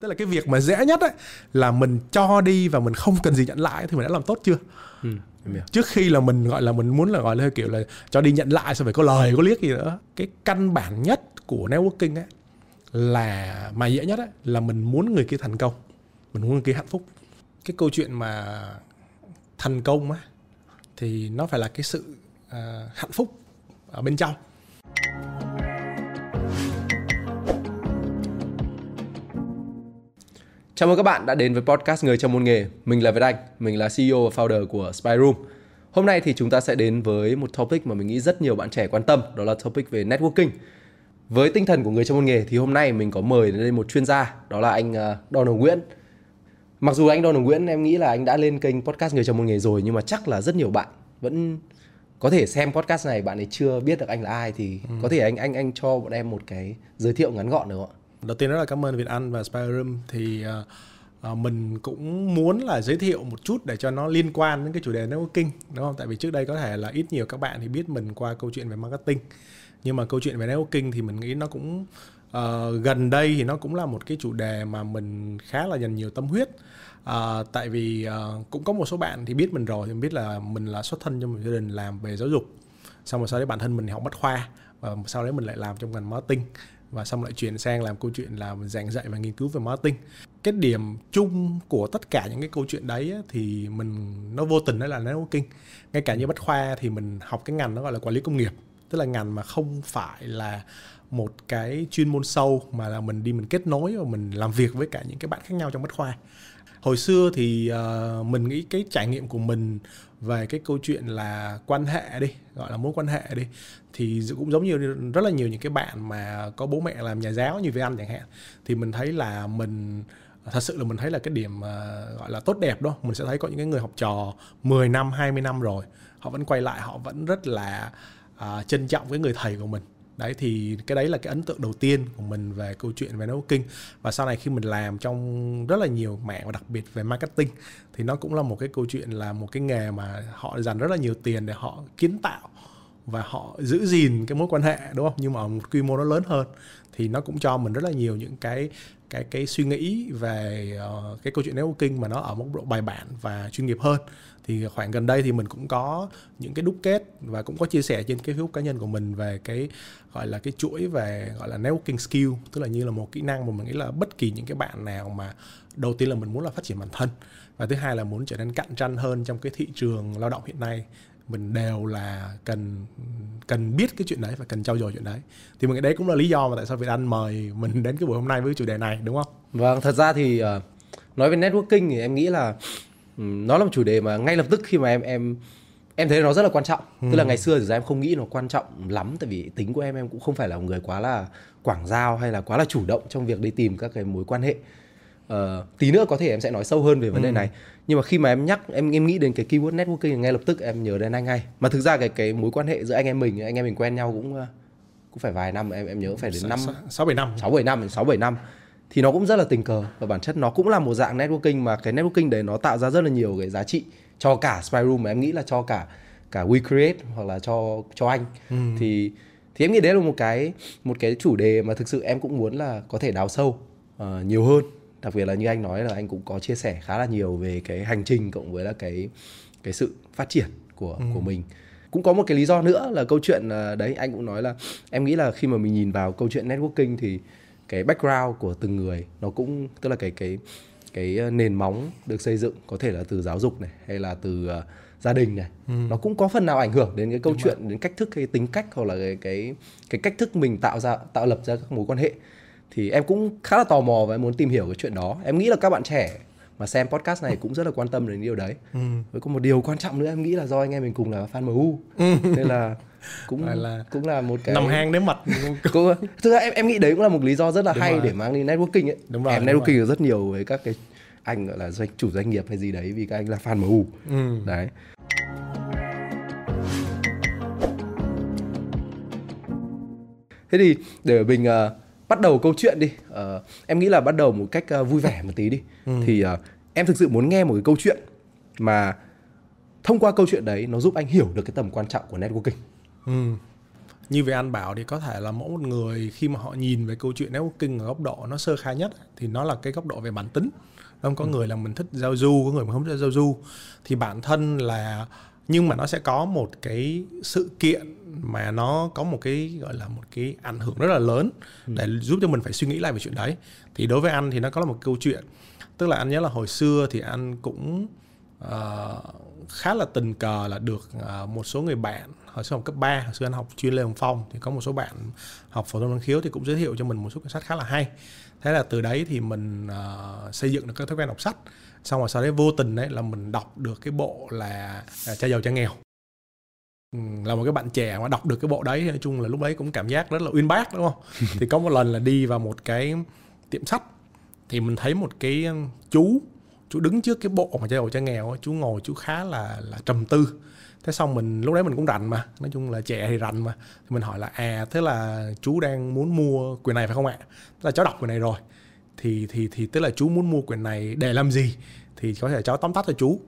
tức là cái việc mà dễ nhất ấy là mình cho đi và mình không cần gì nhận lại thì mình đã làm tốt chưa? Ừ, trước khi là mình gọi là mình muốn là gọi là kiểu là cho đi nhận lại xong phải có lời có liếc gì nữa cái căn bản nhất của networking ấy là mà dễ nhất ấy, là mình muốn người kia thành công. Mình muốn người kia hạnh phúc. Cái câu chuyện mà thành công á thì nó phải là cái sự uh, hạnh phúc ở bên trong Chào mừng các bạn đã đến với podcast Người trong môn nghề. Mình là Việt Anh, mình là CEO và founder của Spyroom. Hôm nay thì chúng ta sẽ đến với một topic mà mình nghĩ rất nhiều bạn trẻ quan tâm, đó là topic về networking. Với tinh thần của người trong môn nghề thì hôm nay mình có mời đến đây một chuyên gia, đó là anh Donald Nguyễn. Mặc dù anh Donald Nguyễn em nghĩ là anh đã lên kênh podcast Người trong môn nghề rồi nhưng mà chắc là rất nhiều bạn vẫn có thể xem podcast này bạn ấy chưa biết được anh là ai thì ừ. có thể anh anh anh cho bọn em một cái giới thiệu ngắn gọn được không ạ? Đầu tiên rất là cảm ơn Việt Anh và Spy Room. Thì uh, uh, mình cũng muốn là giới thiệu một chút để cho nó liên quan đến cái chủ đề networking đúng không? Tại vì trước đây có thể là ít nhiều các bạn thì biết mình qua câu chuyện về marketing. Nhưng mà câu chuyện về networking thì mình nghĩ nó cũng uh, gần đây thì nó cũng là một cái chủ đề mà mình khá là dành nhiều tâm huyết. Uh, tại vì uh, cũng có một số bạn thì biết mình rồi thì biết là mình là xuất thân trong một gia đình làm về giáo dục. Xong rồi sau đấy bản thân mình học bách khoa và sau đấy mình lại làm trong ngành marketing và xong lại chuyển sang làm câu chuyện là giảng dạy và nghiên cứu về marketing. Cái điểm chung của tất cả những cái câu chuyện đấy á, thì mình nó vô tình đó là networking. Ngay cả như bách khoa thì mình học cái ngành nó gọi là quản lý công nghiệp. Tức là ngành mà không phải là một cái chuyên môn sâu mà là mình đi mình kết nối và mình làm việc với cả những cái bạn khác nhau trong bách khoa. Hồi xưa thì uh, mình nghĩ cái trải nghiệm của mình về cái câu chuyện là quan hệ đi gọi là mối quan hệ đi thì cũng giống như rất là nhiều những cái bạn mà có bố mẹ làm nhà giáo như với anh chẳng hạn thì mình thấy là mình thật sự là mình thấy là cái điểm ờ, gọi là tốt đẹp đó mình sẽ thấy có những cái người học trò 10 năm 20 năm rồi họ vẫn quay lại họ vẫn rất là uh, trân trọng cái người thầy của mình. Đấy thì cái đấy là cái ấn tượng đầu tiên của mình về câu chuyện về networking. Và sau này khi mình làm trong rất là nhiều mạng và đặc biệt về marketing thì nó cũng là một cái câu chuyện là một cái nghề mà họ dành rất là nhiều tiền để họ kiến tạo và họ giữ gìn cái mối quan hệ đúng không? Nhưng mà ở một quy mô nó lớn hơn thì nó cũng cho mình rất là nhiều những cái cái cái suy nghĩ về uh, cái câu chuyện networking mà nó ở mức độ bài bản và chuyên nghiệp hơn. Thì khoảng gần đây thì mình cũng có những cái đúc kết và cũng có chia sẻ trên cái facebook cá nhân của mình về cái gọi là cái chuỗi về gọi là networking skill. Tức là như là một kỹ năng mà mình nghĩ là bất kỳ những cái bạn nào mà đầu tiên là mình muốn là phát triển bản thân và thứ hai là muốn trở nên cạnh tranh hơn trong cái thị trường lao động hiện nay mình đều là cần cần biết cái chuyện đấy và cần trau dồi chuyện đấy thì mình đấy cũng là lý do mà tại sao Việt Anh mời mình đến cái buổi hôm nay với chủ đề này đúng không? Vâng, thật ra thì uh, nói về networking thì em nghĩ là um, nó là một chủ đề mà ngay lập tức khi mà em em em thấy nó rất là quan trọng ừ. tức là ngày xưa thì ra em không nghĩ nó quan trọng lắm tại vì tính của em em cũng không phải là một người quá là quảng giao hay là quá là chủ động trong việc đi tìm các cái mối quan hệ uh, tí nữa có thể em sẽ nói sâu hơn về vấn đề ừ. này nhưng mà khi mà em nhắc em em nghĩ đến cái keyword networking ngay lập tức em nhớ đến anh ngay. Mà thực ra cái cái mối quan hệ giữa anh em mình anh em mình quen nhau cũng ờ, cũng phải vài năm em em nhớ phải đến năm sáu bảy năm. sáu bảy năm sáu bảy năm. Thì nó cũng rất là tình cờ và bản chất nó cũng là một dạng networking mà cái networking đấy nó tạo ra rất là nhiều cái giá trị cho cả spy room mà em nghĩ là cho cả cả we create hoặc là cho cho anh. Ừ. thì thì em nghĩ đấy là một cái một cái chủ đề mà thực sự em cũng muốn là có thể đào sâu uh, nhiều hơn đặc biệt là như anh nói là anh cũng có chia sẻ khá là nhiều về cái hành trình cộng với là cái cái sự phát triển của ừ. của mình cũng có một cái lý do nữa là câu chuyện à, đấy anh cũng nói là em nghĩ là khi mà mình nhìn vào câu chuyện networking thì cái background của từng người nó cũng tức là cái cái cái à, nền móng được xây dựng có thể là từ giáo dục này hay là từ uh, gia đình này ừ. nó cũng có phần nào ảnh hưởng đến cái câu Đúng chuyện rồi. đến cách thức cái tính cách hoặc là cái cái cái cách thức mình tạo ra tạo lập ra các mối quan hệ thì em cũng khá là tò mò và em muốn tìm hiểu cái chuyện đó em nghĩ là các bạn trẻ mà xem podcast này cũng rất là quan tâm đến điều đấy ừ. với có một điều quan trọng nữa em nghĩ là do anh em mình cùng là fan MU ừ. nên là cũng là cũng là một cái nằm hang đến mặt cũng, thực ra em em nghĩ đấy cũng là một lý do rất là đúng hay rồi. để mang đi networking ấy đúng rồi, em đúng networking rồi. rất nhiều với các cái anh gọi là doanh chủ doanh nghiệp hay gì đấy vì các anh là fan MU ừ. đấy thế thì để mình uh, bắt đầu câu chuyện đi uh, em nghĩ là bắt đầu một cách uh, vui vẻ một tí đi ừ. thì uh, em thực sự muốn nghe một cái câu chuyện mà thông qua câu chuyện đấy nó giúp anh hiểu được cái tầm quan trọng của networking ừ. như về anh bảo thì có thể là mỗi một người khi mà họ nhìn về câu chuyện networking ở góc độ nó sơ khai nhất thì nó là cái góc độ về bản tính không có ừ. người là mình thích giao du có người mà không thích giao du thì bản thân là nhưng mà nó sẽ có một cái sự kiện mà nó có một cái gọi là một cái ảnh hưởng rất là lớn ừ. để giúp cho mình phải suy nghĩ lại về chuyện đấy. Thì đối với anh thì nó có là một câu chuyện. Tức là anh nhớ là hồi xưa thì anh cũng uh, khá là tình cờ là được uh, một số người bạn hồi xưa học cấp 3, hồi xưa anh học chuyên Lê Hồng Phong thì có một số bạn học phổ thông năng khiếu thì cũng giới thiệu cho mình một số quyển sách khá là hay. Thế là từ đấy thì mình uh, xây dựng được cái thói quen đọc sách xong rồi sau đấy vô tình đấy là mình đọc được cái bộ là cha giàu cha nghèo. Ừ, là một cái bạn trẻ mà đọc được cái bộ đấy nói chung là lúc đấy cũng cảm giác rất là uyên bác đúng không? Thì có một lần là đi vào một cái tiệm sách thì mình thấy một cái chú chú đứng trước cái bộ mà cha giàu cha nghèo chú ngồi chú khá là là trầm tư. Thế xong mình lúc đấy mình cũng rành mà nói chung là trẻ thì rành mà. Thì mình hỏi là à thế là chú đang muốn mua quyền này phải không ạ? Tức là cháu đọc quyền này rồi thì thì thì tức là chú muốn mua quyền này để làm gì thì có thể cháu tóm tắt cho chú.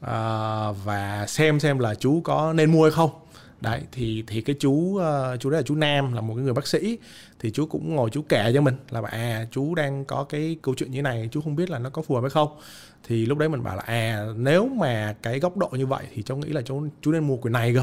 À, và xem xem là chú có nên mua hay không. Đấy thì thì cái chú uh, chú đấy là chú Nam là một cái người bác sĩ. Thì chú cũng ngồi chú kể cho mình là à chú đang có cái câu chuyện như này chú không biết là nó có phù hợp hay không. Thì lúc đấy mình bảo là à nếu mà cái góc độ như vậy thì cháu nghĩ là chú chú nên mua quyền này cơ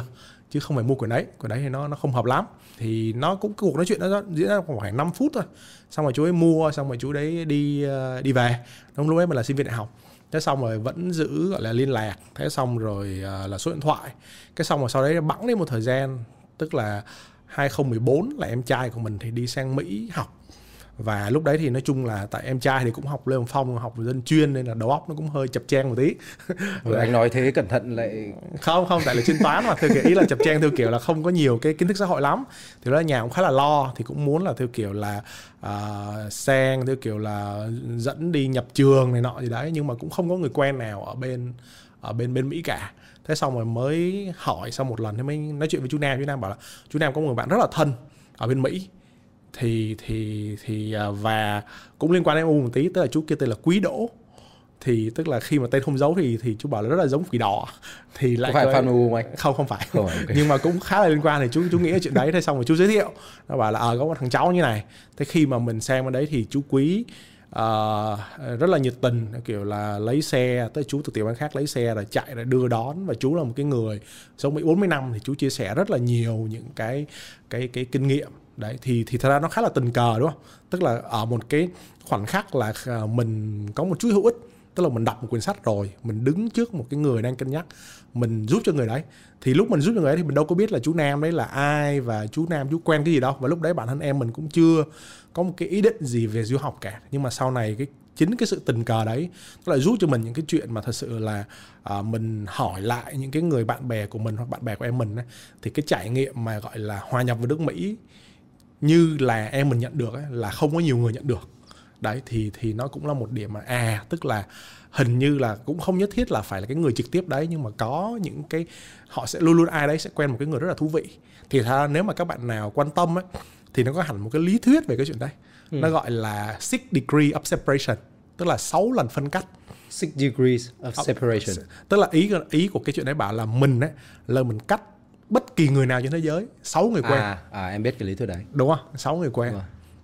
chứ không phải mua quyển đấy. Quyển đấy thì nó nó không hợp lắm. Thì nó cũng cuộc nói chuyện nó diễn ra khoảng 5 phút thôi. Xong rồi chú ấy mua, xong rồi chú đấy đi ờ, đi về. Lúc ấy mình là sinh viên đại học. Thế xong rồi vẫn giữ, gọi là, liên lạc. Thế xong rồi ờ, là số điện thoại. Cái xong rồi sau đấy bẵng đi một thời gian. Tức là 2014 là em trai của mình thì đi sang Mỹ học và lúc đấy thì nói chung là tại em trai thì cũng học Lê Hồng Phong học dân chuyên nên là đầu óc nó cũng hơi chập chang một tí. Rồi anh nói thế cẩn thận lại không không tại là chuyên toán mà theo kiểu ý là chập chang theo kiểu là không có nhiều cái kiến thức xã hội lắm. Thì đó là nhà cũng khá là lo thì cũng muốn là theo kiểu là uh, sang theo kiểu là dẫn đi nhập trường này nọ gì đấy nhưng mà cũng không có người quen nào ở bên ở bên bên Mỹ cả. Thế xong rồi mới hỏi sau một lần thì mới nói chuyện với chú Nam. Chú Nam bảo là chú Nam có một người bạn rất là thân ở bên Mỹ thì thì thì à, và cũng liên quan đến u một tí tức là chú kia tên là quý đỗ. Thì tức là khi mà tên không giấu thì thì chú bảo là rất là giống quỷ đỏ. Thì lại có phải fan u anh? Không không phải. Không, okay. nhưng mà cũng khá là liên quan thì chú chú nghĩ chuyện đấy thế xong rồi chú giới thiệu. Nó bảo là ờ à, có một thằng cháu như này. Thế khi mà mình sang bên đấy thì chú quý uh, rất là nhiệt tình kiểu là lấy xe tới chú từ tiểu bang khác lấy xe rồi chạy rồi đưa đón. Và chú là một cái người sống Mỹ 40 năm thì chú chia sẻ rất là nhiều những cái cái cái kinh nghiệm đấy thì thì thật ra nó khá là tình cờ đúng không? Tức là ở một cái khoảnh khắc là ờ, mình có một chút hữu ích tức là mình đọc một quyển sách rồi mình đứng trước một cái người đang cân nhắc mình giúp cho người đấy. Thì lúc mình giúp cho người đấy thì mình đâu có biết là chú nam đấy là ai và chú nam chú quen cái gì đâu. Và lúc đấy bản thân em mình cũng chưa có một cái ý định gì về du học cả. Nhưng mà sau này cái chính cái sự tình cờ đấy nó lại giúp cho mình những cái chuyện mà thật sự là à, mình hỏi lại những cái người bạn bè của mình hoặc bạn bè của em mình ấy, thì cái trải nghiệm mà gọi là hòa nhập với nước Mỹ như là em mình nhận được ấy, là không có nhiều người nhận được. Đấy thì thì nó cũng là một điểm mà à tức là hình như là cũng không nhất thiết là phải là cái người trực tiếp đấy nhưng mà có những cái họ sẽ luôn luôn ai đấy sẽ quen một cái người rất là thú vị. Thì thật nếu mà các bạn nào quan tâm ấy thì nó có hẳn một cái lý thuyết về cái chuyện đấy. Ừ. nó gọi là six degree of separation tức là 6 lần phân cách. Six degrees of separation. tức là ý ý của cái chuyện đấy bảo là mình ấy là mình cách bất kỳ người nào trên thế giới sáu người quen. À, à em biết cái lý thuyết đấy. Đúng không? Sáu người quen.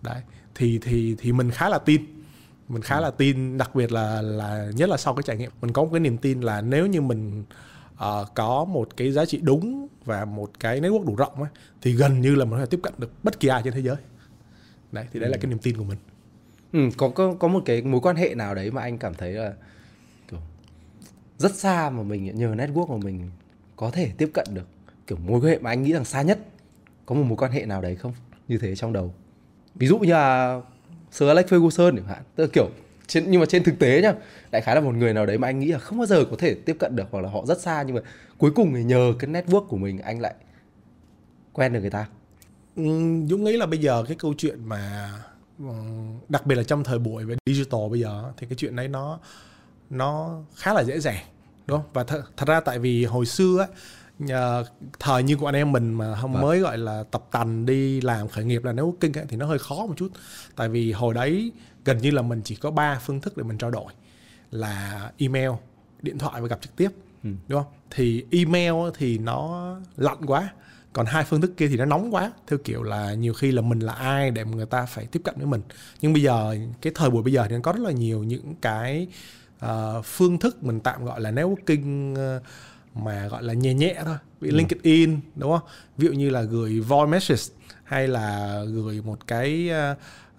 Đấy thì thì thì mình khá là tin. Mình khá ừ. là tin đặc biệt là là nhất là sau cái trải nghiệm. Mình có một cái niềm tin là nếu như mình uh, có một cái giá trị đúng và một cái network đủ rộng ấy, thì gần như là mình có thể tiếp cận được bất kỳ ai trên thế giới. Đấy thì đấy ừ. là cái niềm tin của mình. Ừ, có có có một cái mối quan hệ nào đấy mà anh cảm thấy là kiểu rất xa mà mình nhờ network mà mình có thể tiếp cận được kiểu mối quan hệ mà anh nghĩ rằng xa nhất có một mối quan hệ nào đấy không? Như thế trong đầu. Ví dụ như là Sir Alex Ferguson chẳng hạn. Tức là kiểu trên, nhưng mà trên thực tế nhá đại khái là một người nào đấy mà anh nghĩ là không bao giờ có thể tiếp cận được hoặc là họ rất xa nhưng mà cuối cùng thì nhờ cái network của mình anh lại quen được người ta. Ừ, Dũng nghĩ là bây giờ cái câu chuyện mà ừ, đặc biệt là trong thời buổi về digital bây giờ thì cái chuyện đấy nó nó khá là dễ dàng đúng không? Và th- thật ra tại vì hồi xưa ấy, uh, thời như của anh em mình mà không vâng. mới gọi là tập tành đi làm khởi nghiệp là nếu kinh thì nó hơi khó một chút tại vì hồi đấy gần như là mình chỉ có ba phương thức để mình trao đổi là email điện thoại và gặp trực tiếp ừ. đúng không thì email thì nó lạnh quá còn hai phương thức kia thì nó nóng quá theo kiểu là nhiều khi là mình là ai để người ta phải tiếp cận với mình nhưng bây giờ cái thời buổi bây giờ thì nó có rất là nhiều những cái uh, phương thức mình tạm gọi là networking uh, mà gọi là nhẹ nhẹ thôi dụ ừ. LinkedIn đúng không? Ví dụ như là gửi voice message hay là gửi một cái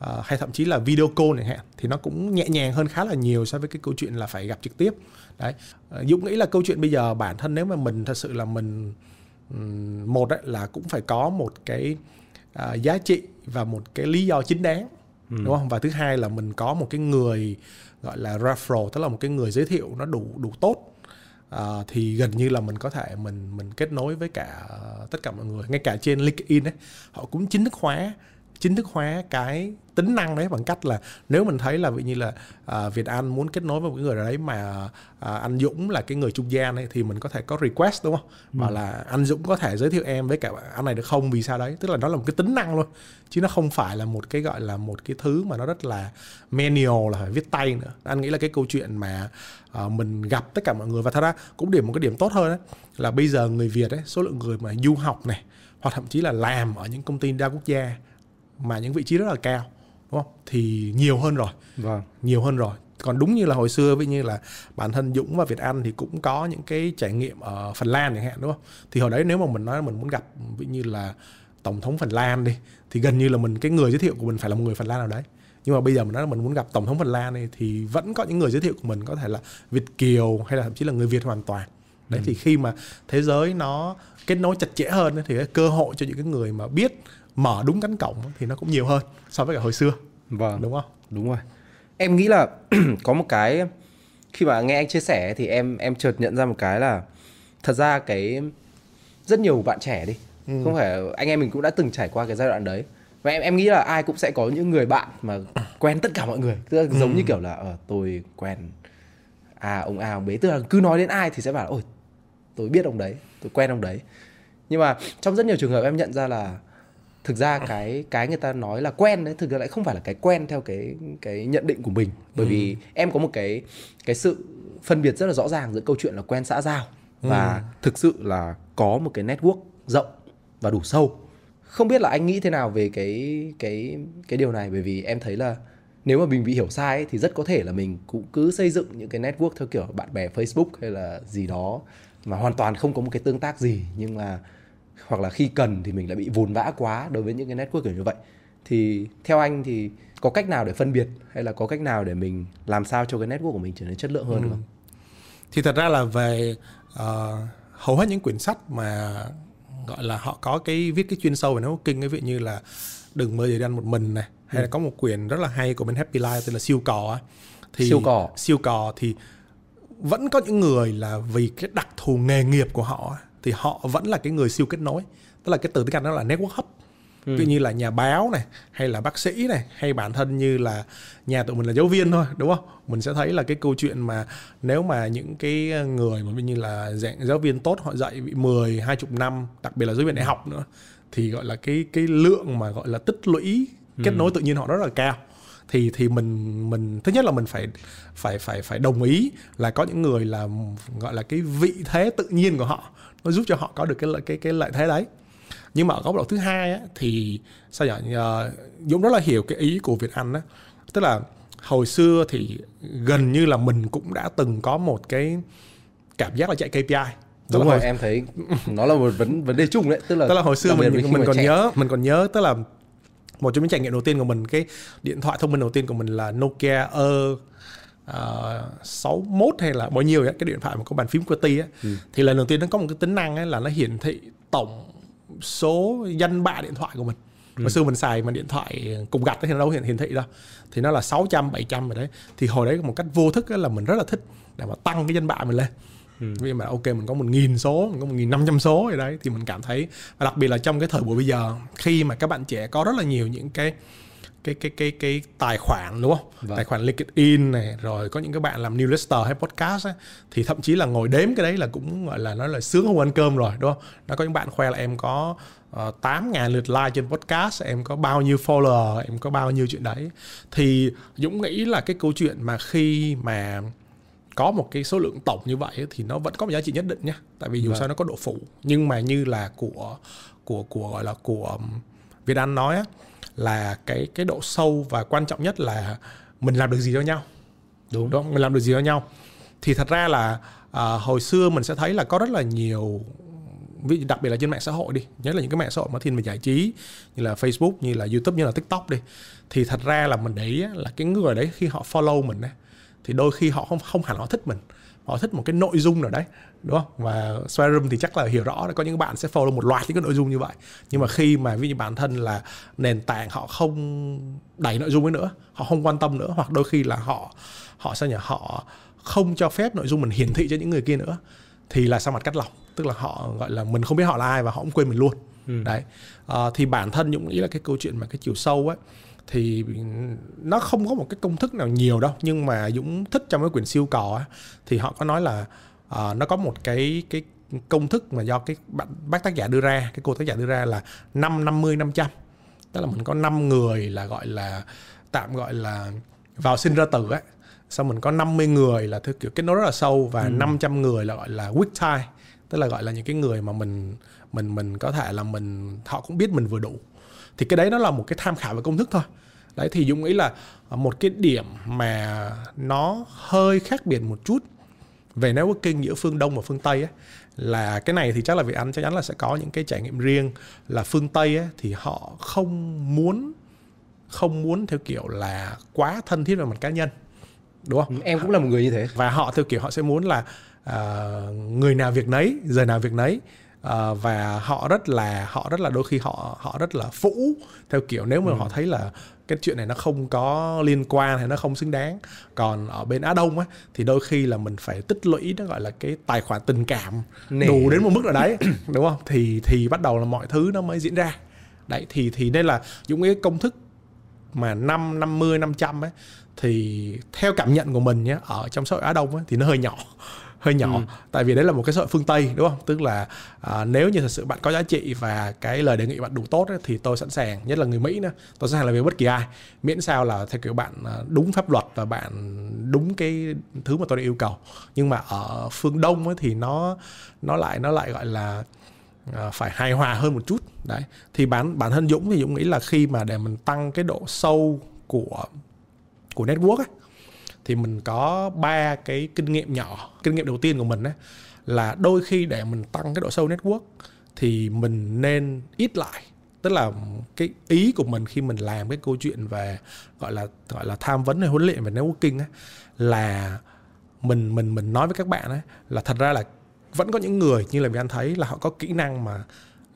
uh, hay thậm chí là video call chẳng hạn thì nó cũng nhẹ nhàng hơn khá là nhiều so với cái câu chuyện là phải gặp trực tiếp. Đấy. Uh, dũng nghĩ là câu chuyện bây giờ bản thân nếu mà mình thật sự là mình một đấy là cũng phải có một cái uh, giá trị và một cái lý do chính đáng ừ. đúng không? Và thứ hai là mình có một cái người gọi là referral tức là một cái người giới thiệu nó đủ đủ tốt uh, thì gần như là mình có thể mình mình kết nối với cả uh, tất cả mọi người ngay cả trên LinkedIn ấy họ cũng chính thức hóa chính thức hóa cái tính năng đấy bằng cách là nếu mình thấy là ví như là à, Việt An muốn kết nối với một người đấy mà à, anh Dũng là cái người trung gian ấy thì mình có thể có request đúng không? Ừ. Và là anh Dũng có thể giới thiệu em với cả anh này được không vì sao đấy? Tức là nó là một cái tính năng luôn chứ nó không phải là một cái gọi là một cái thứ mà nó rất là manual là phải viết tay nữa. Anh nghĩ là cái câu chuyện mà à, mình gặp tất cả mọi người và thật ra cũng điểm một cái điểm tốt hơn đấy là bây giờ người Việt ấy số lượng người mà du học này hoặc thậm chí là làm ở những công ty đa quốc gia mà những vị trí rất là cao đúng không? Thì nhiều hơn rồi. Vâng. nhiều hơn rồi. Còn đúng như là hồi xưa ví như là bản thân Dũng và Việt Anh thì cũng có những cái trải nghiệm ở Phần Lan chẳng hạn đúng không? Thì hồi đấy nếu mà mình nói mình muốn gặp ví như là tổng thống Phần Lan đi thì gần như là mình cái người giới thiệu của mình phải là một người Phần Lan nào đấy. Nhưng mà bây giờ mình nói là mình muốn gặp tổng thống Phần Lan này thì vẫn có những người giới thiệu của mình có thể là Việt kiều hay là thậm chí là người Việt hoàn toàn. Đấy ừ. thì khi mà thế giới nó kết nối chặt chẽ hơn thì cái cơ hội cho những cái người mà biết mở đúng cánh cổng thì nó cũng nhiều hơn so với cả hồi xưa. Vâng. Đúng không? Đúng rồi. Em nghĩ là có một cái khi mà nghe anh chia sẻ thì em em chợt nhận ra một cái là thật ra cái rất nhiều bạn trẻ đi ừ. không phải anh em mình cũng đã từng trải qua cái giai đoạn đấy. Và em em nghĩ là ai cũng sẽ có những người bạn mà quen tất cả mọi người. Tức là ừ. giống như kiểu là ờ, tôi quen à ông A ông bế tức là cứ nói đến ai thì sẽ bảo ôi tôi biết ông đấy tôi quen ông đấy. Nhưng mà trong rất nhiều trường hợp em nhận ra là thực ra cái cái người ta nói là quen đấy thực ra lại không phải là cái quen theo cái cái nhận định của mình. Bởi ừ. vì em có một cái cái sự phân biệt rất là rõ ràng giữa câu chuyện là quen xã giao và ừ. thực sự là có một cái network rộng và đủ sâu. Không biết là anh nghĩ thế nào về cái cái cái điều này? Bởi vì em thấy là nếu mà mình bị hiểu sai ấy, thì rất có thể là mình cũng cứ xây dựng những cái network theo kiểu bạn bè Facebook hay là gì đó mà hoàn toàn không có một cái tương tác gì. Nhưng là hoặc là khi cần thì mình lại bị vồn vã quá đối với những cái network kiểu như vậy thì theo anh thì có cách nào để phân biệt hay là có cách nào để mình làm sao cho cái network của mình trở nên chất lượng hơn ừ. không? Thì thật ra là về uh, hầu hết những quyển sách mà gọi là họ có cái viết cái chuyên sâu về networking ví dụ như là đừng mơ gì ăn một mình này hay ừ. là có một quyển rất là hay của bên Happy Life tên là siêu cò thì siêu cò siêu cò thì vẫn có những người là vì cái đặc thù nghề nghiệp của họ thì họ vẫn là cái người siêu kết nối. Tức là cái từ tiếng Anh đó là network hub. Ừ. ví như là nhà báo này hay là bác sĩ này hay bản thân như là nhà tụi mình là giáo viên thôi đúng không? Mình sẽ thấy là cái câu chuyện mà nếu mà những cái người mà như là dạng giáo viên tốt họ dạy bị 10, 20 năm đặc biệt là giáo viên đại học nữa thì gọi là cái cái lượng mà gọi là tích lũy kết ừ. nối tự nhiên họ rất là cao. Thì thì mình mình thứ nhất là mình phải phải phải phải đồng ý là có những người là gọi là cái vị thế tự nhiên của họ nó giúp cho họ có được cái lợi cái cái lợi thế đấy. Nhưng mà ở góc độ thứ hai á, thì sao nhỉ? Uh, dũng rất là hiểu cái ý của việt anh á. Tức là hồi xưa thì gần như là mình cũng đã từng có một cái cảm giác là chạy KPI Tức đúng rồi hồi... em thấy nó là một vấn vấn đề chung đấy. Tức là tức là hồi xưa mình mình, mình còn trẻ. nhớ mình còn nhớ tức là một trong những trải nghiệm đầu tiên của mình cái điện thoại thông minh đầu tiên của mình là Nokia E uh, 61 hay là bao nhiêu ấy, cái điện thoại mà có bàn phím QWERTY á ừ. thì lần đầu tiên nó có một cái tính năng ấy là nó hiển thị tổng số danh bạ điện thoại của mình ừ. hồi xưa mình xài mà điện thoại cùng gạch thì nó đâu hiển hiển thị đâu thì nó là 600 700 rồi đấy thì hồi đấy một cách vô thức là mình rất là thích để mà tăng cái danh bạ mình lên ừ. vì mà ok mình có một nghìn số mình có một nghìn năm trăm số rồi đấy thì mình cảm thấy và đặc biệt là trong cái thời buổi bây giờ khi mà các bạn trẻ có rất là nhiều những cái cái cái cái cái tài khoản đúng không? Vâng. Tài khoản LinkedIn này rồi có những cái bạn làm newsletter hay podcast ấy, thì thậm chí là ngồi đếm cái đấy là cũng gọi là nó là sướng hơn ăn cơm rồi đúng không? Nó có những bạn khoe là em có uh, ờ, 8.000 lượt like trên podcast, em có bao nhiêu follower, em có bao nhiêu chuyện đấy. Thì Dũng nghĩ là cái câu chuyện mà khi mà có một cái số lượng tổng như vậy thì nó vẫn có một giá trị nhất định nhé tại vì dù vâng. sao nó có độ phủ nhưng mà như là của của của gọi là của Việt Anh nói á, là cái cái độ sâu và quan trọng nhất là mình làm được gì cho nhau. Đúng, đúng mình làm được gì cho nhau. Thì thật ra là à, hồi xưa mình sẽ thấy là có rất là nhiều ví đặc biệt là trên mạng xã hội đi nhất là những cái mạng xã hội mà thiên về giải trí như là Facebook như là YouTube như là TikTok đi. Thì thật ra là mình để ý là cái người đấy khi họ follow mình ấy, thì đôi khi họ không không hẳn họ thích mình họ thích một cái nội dung nào đấy đúng không? Và Swearum thì chắc là hiểu rõ là có những bạn sẽ follow một loạt những cái nội dung như vậy. Nhưng mà khi mà ví dụ bản thân là nền tảng họ không đẩy nội dung ấy nữa họ không quan tâm nữa hoặc đôi khi là họ họ sao nhỉ? Họ không cho phép nội dung mình hiển thị cho những người kia nữa thì là sao mặt cắt lọc tức là họ gọi là mình không biết họ là ai và họ cũng quên mình luôn. Ừ. đấy. À, thì bản thân dũng nghĩ là cái câu chuyện mà cái chiều sâu ấy thì nó không có một cái công thức nào nhiều đâu. Nhưng mà dũng thích trong cái quyển siêu cò á thì họ có nói là uh, nó có một cái cái công thức mà do cái bác tác giả đưa ra cái cô tác giả đưa ra là năm năm mươi năm trăm. Tức là mình có 5 người là gọi là tạm gọi là vào sinh ra tử ấy xong mình có 50 người là theo kiểu kết nối rất là sâu và ừ. 500 người là gọi là weak tie. Tức là gọi là những cái người mà mình mình mình có thể là mình họ cũng biết mình vừa đủ. Thì cái đấy nó là một cái tham khảo về công thức thôi. Đấy thì dũng nghĩ là một cái điểm mà nó hơi khác biệt một chút về networking giữa phương đông và phương tây ấy, là cái này thì chắc là vị anh chắc chắn là sẽ có những cái trải nghiệm riêng. Là phương tây ấy, thì họ không muốn không muốn theo kiểu là quá thân thiết về mặt cá nhân đúng không? Em cũng là một người như thế. Và họ theo kiểu họ sẽ muốn là uh, người nào việc nấy giờ nào việc nấy. Uh, và họ rất là họ rất là đôi khi họ họ rất là phũ theo kiểu nếu mà ừ. họ thấy là cái chuyện này nó không có liên quan hay nó không xứng đáng. Còn ở bên Á Đông á thì đôi khi là mình phải tích lũy nó gọi là cái tài khoản tình cảm Nè. đủ đến một mức nào đấy đúng không? Thì thì bắt đầu là mọi thứ nó mới diễn ra. Đấy thì thì nên là dùng cái công thức mà năm năm mươi năm trăm ấy thì theo cảm nhận của mình nhé ở trong xã hội Á Đông ấy, thì nó hơi nhỏ hơi nhỏ. Ừ. tại vì đấy là một cái xã hội phương Tây đúng không? Tức là à, nếu như thật sự bạn có giá trị và cái lời đề nghị bạn đủ tốt ấy, thì tôi sẵn sàng nhất là người Mỹ nữa. Tôi sẵn sàng làm việc bất kỳ ai miễn sao là theo kiểu bạn à, đúng pháp luật và bạn đúng cái thứ mà tôi đã yêu cầu. Nhưng mà ở phương Đông ấy, thì nó nó lại nó lại gọi là à, phải hài hòa hơn một chút. Đấy. Thì bản bản thân Dũng thì Dũng nghĩ là khi mà để mình tăng cái độ sâu của của network ấy, thì mình có ba cái kinh nghiệm nhỏ. Kinh nghiệm đầu tiên của mình ấy, là đôi khi để mình tăng cái độ sâu network thì mình nên ít lại. Tức là cái ý của mình khi mình làm cái câu chuyện về gọi là gọi là tham vấn hay huấn luyện về networking ấy, là mình mình mình nói với các bạn ấy là thật ra là vẫn có những người như là mình anh thấy là họ có kỹ năng mà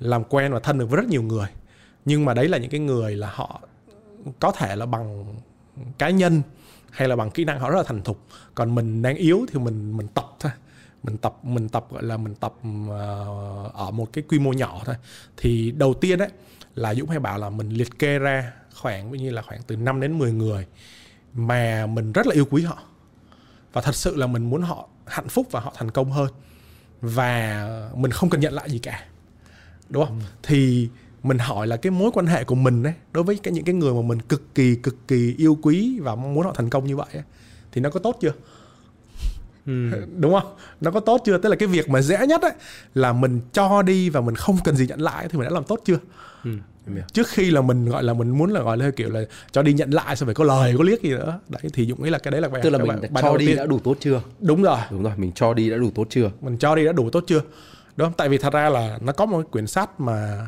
làm quen và thân được với rất nhiều người. Nhưng mà đấy là những cái người là họ có thể là bằng cá nhân hay là bằng kỹ năng họ rất là thành thục. Còn mình đang yếu thì mình mình tập thôi. Mình tập mình tập gọi là mình tập uh, ở một cái quy mô nhỏ thôi. Thì đầu tiên đấy là Dũng hay bảo là mình liệt kê ra khoảng như là khoảng từ 5 đến 10 người mà mình rất là yêu quý họ. Và thật sự là mình muốn họ hạnh phúc và họ thành công hơn. Và mình không cần nhận lại gì cả. Đúng không? Ừ. thì mình hỏi là cái mối quan hệ của mình ấy đối với cái những cái người mà mình cực kỳ cực kỳ yêu quý và mong muốn họ thành công như vậy ấy, thì nó có tốt chưa? Ừ. đúng không? Nó có tốt chưa? Tức là cái việc mà dễ nhất ấy là mình cho đi và mình không cần gì nhận lại thì mình đã làm tốt chưa? Ừ. trước khi là mình gọi là mình muốn là gọi là kiểu là cho đi nhận lại xong phải có lời có liếc gì nữa. Đấy thì dũng nghĩ là cái đấy là bài tức là mình bài, bài cho đi tiên. đã đủ tốt chưa? Đúng rồi. Đúng rồi mình cho đi đã đủ tốt chưa? Mình cho đi đã đủ tốt chưa? Đúng không? Tại vì thật ra là nó có một quyển sách mà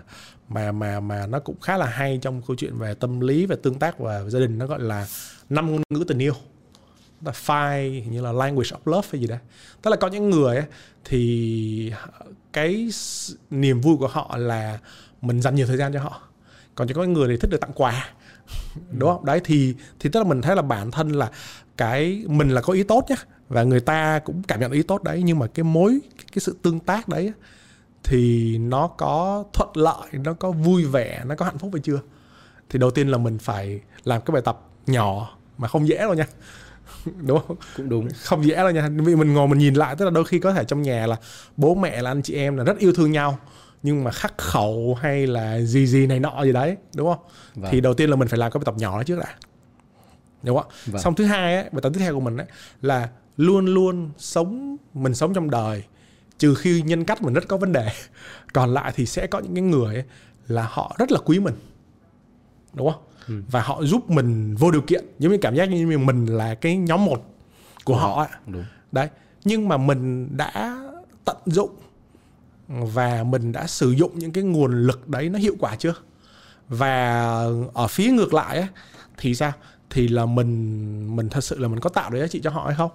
mà mà mà nó cũng khá là hay trong câu chuyện về tâm lý về tương tác và gia đình. Nó gọi là năm ngôn ngữ tình yêu. Là five như là language of love hay gì đấy. Tức là có những người ấy, thì cái niềm vui của họ là mình dành nhiều thời gian cho họ. Còn có những người thì thích được tặng quà. Đúng không? Đấy thì thì tức là mình thấy là bản thân là cái mình là có ý tốt nhá. Và người ta cũng cảm nhận ý tốt đấy. Nhưng mà cái mối cái sự tương tác đấy thì nó có thuận lợi nó có vui vẻ nó có hạnh phúc hay chưa? Thì đầu tiên là mình phải làm cái bài tập nhỏ mà không dễ đâu nha. Đúng không? Cũng đúng. Không dễ đâu nha. Vì mình ngồi mình nhìn lại tức là đôi khi có thể trong nhà là bố mẹ là anh chị em là rất yêu thương nhau nhưng mà khắc khẩu hay là gì gì này nọ gì đấy đúng không? Vâng. thì đầu tiên là mình phải làm cái bài tập nhỏ đó trước đã. Đúng không? Vâng. xong thứ hai ấy, bài tập tiếp theo của mình ấy, là luôn luôn sống mình sống trong đời trừ khi nhân cách mình rất có vấn đề còn lại thì sẽ có những cái người ấy, là họ rất là quý mình đúng không ừ. và họ giúp mình vô điều kiện giống như cảm giác như mình là cái nhóm một của đúng. họ ấy. đúng. đấy nhưng mà mình đã tận dụng và mình đã sử dụng những cái nguồn lực đấy nó hiệu quả chưa và ở phía ngược lại ấy, thì sao thì là mình mình thật sự là mình có tạo được giá trị cho họ hay không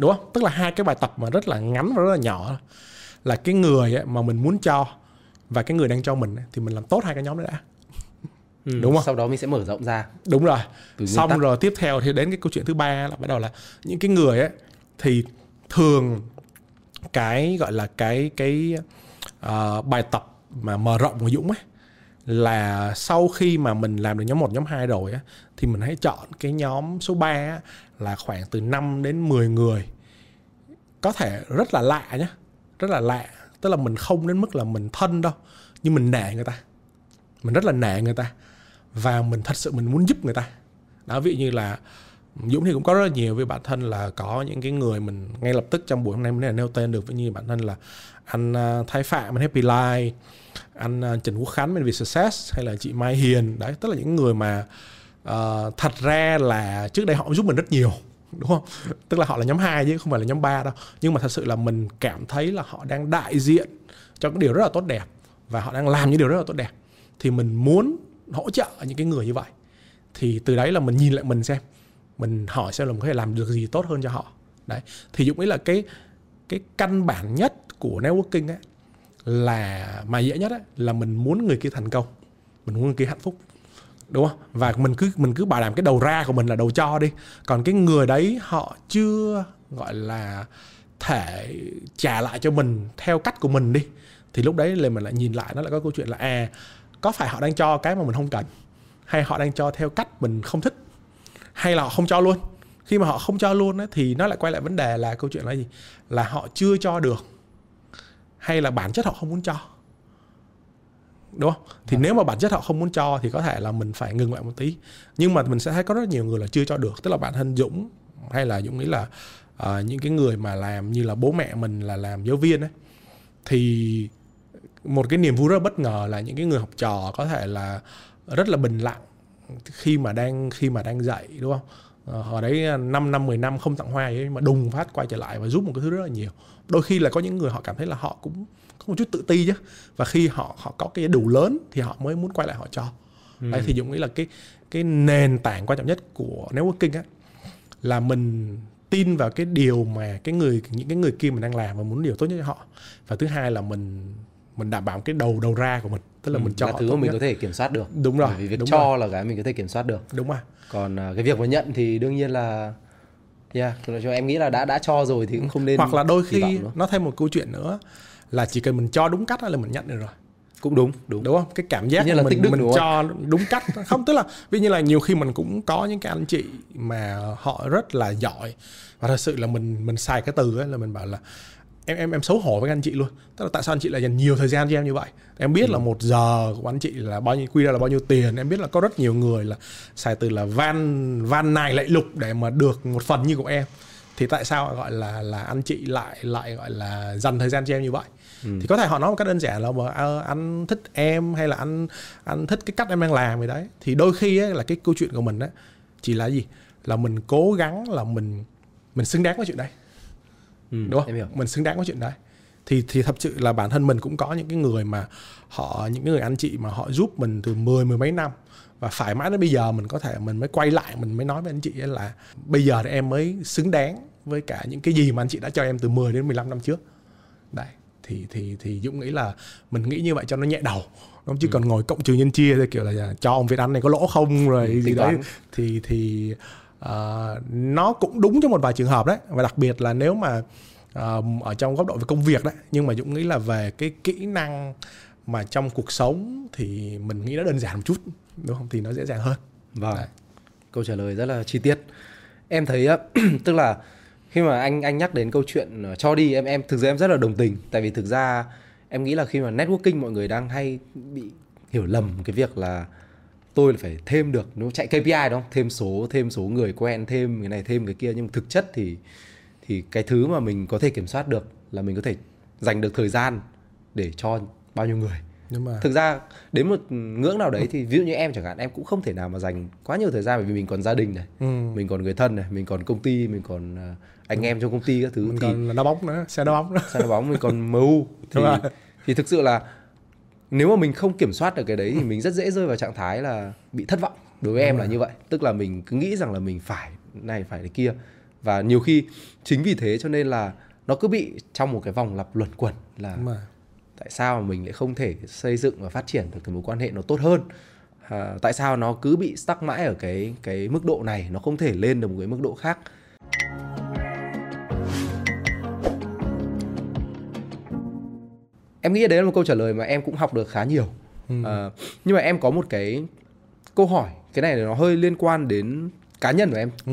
đúng không? Tức là hai cái bài tập mà rất là ngắn và rất là nhỏ là cái người mà mình muốn cho và cái người đang cho mình thì mình làm tốt hai cái nhóm đấy đã. Ừ, đúng không? sau đó mình sẽ mở rộng ra. Đúng rồi. Xong rồi tiếp theo thì đến cái câu chuyện thứ ba là bắt đầu là những cái người ấy thì thường cái gọi là cái cái uh, bài tập mà mở rộng của Dũng ấy là sau khi mà mình làm được nhóm 1, nhóm 2 rồi á thì mình hãy chọn cái nhóm số 3 á, là khoảng từ 5 đến 10 người. Có thể rất là lạ nhé, rất là lạ, tức là mình không đến mức là mình thân đâu, nhưng mình nể người ta. Mình rất là nể người ta và mình thật sự mình muốn giúp người ta. Đó ví dụ như là Dũng thì cũng có rất là nhiều với bản thân là có những cái người mình ngay lập tức trong buổi hôm nay mình nêu tên được với như bản thân là anh à, Thái Phạm anh Happy Life anh à, Trần Quốc Khánh bên Success hay là chị Mai Hiền. Đấy tức là những người mà uh, thật ra là trước đây họ giúp mình rất nhiều đúng không? Tức là họ là nhóm 2 chứ không phải là nhóm 3 đâu. Nhưng mà thật sự là mình cảm thấy là họ đang đại diện cho cái điều rất là tốt đẹp và họ đang làm những điều rất là tốt đẹp. Thì mình muốn hỗ trợ những cái người như vậy. Thì từ đấy là mình nhìn lại mình xem. Mình hỏi xem là mình có thể làm được gì tốt hơn cho họ. Đấy thì dũng ý là cái cái căn bản nhất của networking ấy là mà dễ nhất ấy, là mình muốn người kia thành công. Mình muốn người kia hạnh phúc. Đúng không? Và mình cứ mình cứ bảo đảm cái đầu ra của mình là đầu cho đi. Còn cái người đấy họ chưa gọi là thể trả lại cho mình theo cách của mình đi thì lúc đấy là mình lại nhìn lại nó lại có câu chuyện là à có phải họ đang cho cái mà mình không cần? Hay họ đang cho theo cách mình không thích? Hay là họ không cho luôn? Khi mà họ không cho luôn ấy, thì nó lại quay lại vấn đề là câu chuyện là gì? Là họ chưa cho được hay là bản chất họ không muốn cho? Đúng không? Thì à. nếu mà bản chất họ không muốn cho thì có thể là mình phải ngừng lại một tí. Nhưng mà mình sẽ thấy có rất nhiều người là chưa cho được. Tức là bản thân dũng hay là dũng nghĩ là uh, những cái người mà làm như là bố mẹ mình là làm giáo viên ấy thì một cái niềm vui rất là bất ngờ là những cái người học trò có thể là rất là bình lặng khi mà đang khi mà đang dạy đúng không? Ờ, hồi đấy 5 năm 10 năm không tặng hoa ấy mà đùng phát quay trở lại và giúp một cái thứ rất là nhiều đôi khi là có những người họ cảm thấy là họ cũng có một chút tự ti chứ và khi họ họ có cái đủ lớn thì họ mới muốn quay lại họ cho ừ. đấy thì dũng nghĩ là cái cái nền tảng quan trọng nhất của networking á là mình tin vào cái điều mà cái người những cái người kia mình đang làm và muốn điều tốt nhất cho họ và thứ hai là mình mình đảm bảo cái đầu đầu ra của mình tức là ừ, mình cho là thứ mình nhất. có thể kiểm soát được đúng rồi vì việc đúng cho rồi. là cái mình có thể kiểm soát được đúng rồi còn uh, cái việc mà nhận thì đương nhiên là yeah cho em nghĩ là đã đã cho rồi thì cũng không nên hoặc là đôi khi nó thêm một câu chuyện nữa là chỉ cần mình cho đúng cách là mình nhận được rồi. Cũng đúng đúng. Đúng không? Cái cảm giác như là mình đức, mình đúng cho đúng cách. Không tức là ví như là nhiều khi mình cũng có những cái anh chị mà họ rất là giỏi và thật sự là mình mình xài cái từ ấy là mình bảo là em em em xấu hổ với anh chị luôn. Tức là tại sao anh chị lại dành nhiều thời gian cho em như vậy? Em biết ừ. là một giờ của anh chị là bao nhiêu quy ra là bao nhiêu tiền. Em biết là có rất nhiều người là xài từ là van van này lại lục để mà được một phần như của em. Thì tại sao gọi là là anh chị lại lại gọi là dành thời gian cho em như vậy? Ừ. thì có thể họ nói một cách đơn giản là mà à, anh thích em hay là anh anh thích cái cách em đang làm vậy đấy. Thì đôi khi ấy, là cái câu chuyện của mình á chỉ là gì? Là mình cố gắng là mình mình xứng đáng với chuyện đấy ừ, đúng không? Mình xứng đáng với chuyện đấy. Thì thì thật sự là bản thân mình cũng có những cái người mà họ những cái người anh chị mà họ giúp mình từ mười mười mấy năm. Và phải mãi đến bây giờ mình có thể mình mới quay lại mình mới nói với anh chị là bây giờ thì em mới xứng đáng với cả những cái gì mà anh chị đã cho em từ 10 đến 15 năm trước. Đấy. Thì thì thì Dũng nghĩ là mình nghĩ như vậy cho nó nhẹ đầu không? Chứ ừ. còn ngồi cộng trừ nhân chia thì kiểu là cho ông Việt Anh này có lỗ không rồi gì đấy. thì thì uh, nó cũng đúng trong một vài trường hợp đấy. Và đặc biệt là nếu mà uh, ở trong góc độ về công việc đấy nhưng mà Dũng nghĩ là về cái kỹ năng mà trong cuộc sống thì mình nghĩ nó đơn giản một chút đúng không? Thì nó dễ dàng hơn. Vâng. Đấy. câu trả lời rất là chi tiết. Em thấy tức là khi mà anh anh nhắc đến câu chuyện ờ, cho đi em em thực ra em rất là đồng tình. Tại vì thực ra em nghĩ là khi mà networking mọi người đang hay bị hiểu lầm cái việc là tôi là phải thêm được nó chạy KPI đúng không? Thêm số thêm số người quen thêm cái này thêm cái kia. Nhưng thực chất thì thì cái thứ mà mình có thể kiểm soát được là mình có thể dành được thời gian để cho bao nhiêu người. Nhưng mà thực ra đến một ngưỡng nào đấy thì ví dụ như em chẳng hạn em cũng không thể nào mà dành quá nhiều thời gian bởi vì mình còn gia đình này ừ. mình còn người thân này mình còn công ty mình còn ờ, anh em trong công ty các thứ mình thì còn đá bóng nữa xe đá bóng nữa. Sân bóng mình còn MU thì thì thực sự là nếu mà mình không kiểm soát được cái đấy thì mình rất dễ rơi vào trạng thái là bị thất vọng. Đối với em là như vậy. Tức là mình cứ nghĩ rằng là mình phải này phải cái kia. Và nhiều khi chính vì thế cho nên là nó cứ bị trong một cái vòng lặp luẩn quẩn là mà tại sao mà mình lại không thể xây dựng và phát triển được cái mối quan hệ nó tốt hơn? À, tại sao nó cứ bị stuck mãi ở cái cái mức độ này nó không thể lên được một cái mức độ khác em nghĩ đấy là một câu trả lời mà em cũng học được khá nhiều Ừ. à, nhưng mà em có một cái câu hỏi cái này nó hơi liên quan đến cá nhân của em ừ.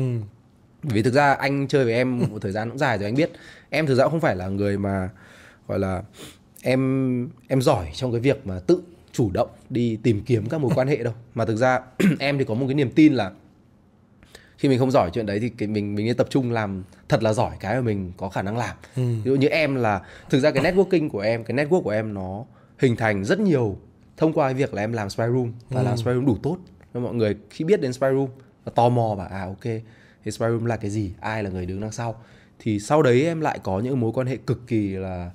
vì thực ra anh chơi với em một thời gian cũng dài rồi anh biết em thực ra cũng không phải là người mà gọi là em em giỏi trong cái việc mà tự chủ động đi tìm kiếm các mối quan hệ đâu mà thực ra em thì có một cái niềm tin là khi mình không giỏi chuyện đấy thì cái mình mình nên tập trung làm thật là giỏi cái mà mình có khả năng làm. Ừ. ví dụ như em là thực ra cái networking của em cái network của em nó hình thành rất nhiều thông qua cái việc là em làm spy room và làm spy room đủ tốt. Nên mọi người khi biết đến spy room và tò mò và à ok thì spy room là cái gì? Ai là người đứng đằng sau? Thì sau đấy em lại có những mối quan hệ cực kỳ là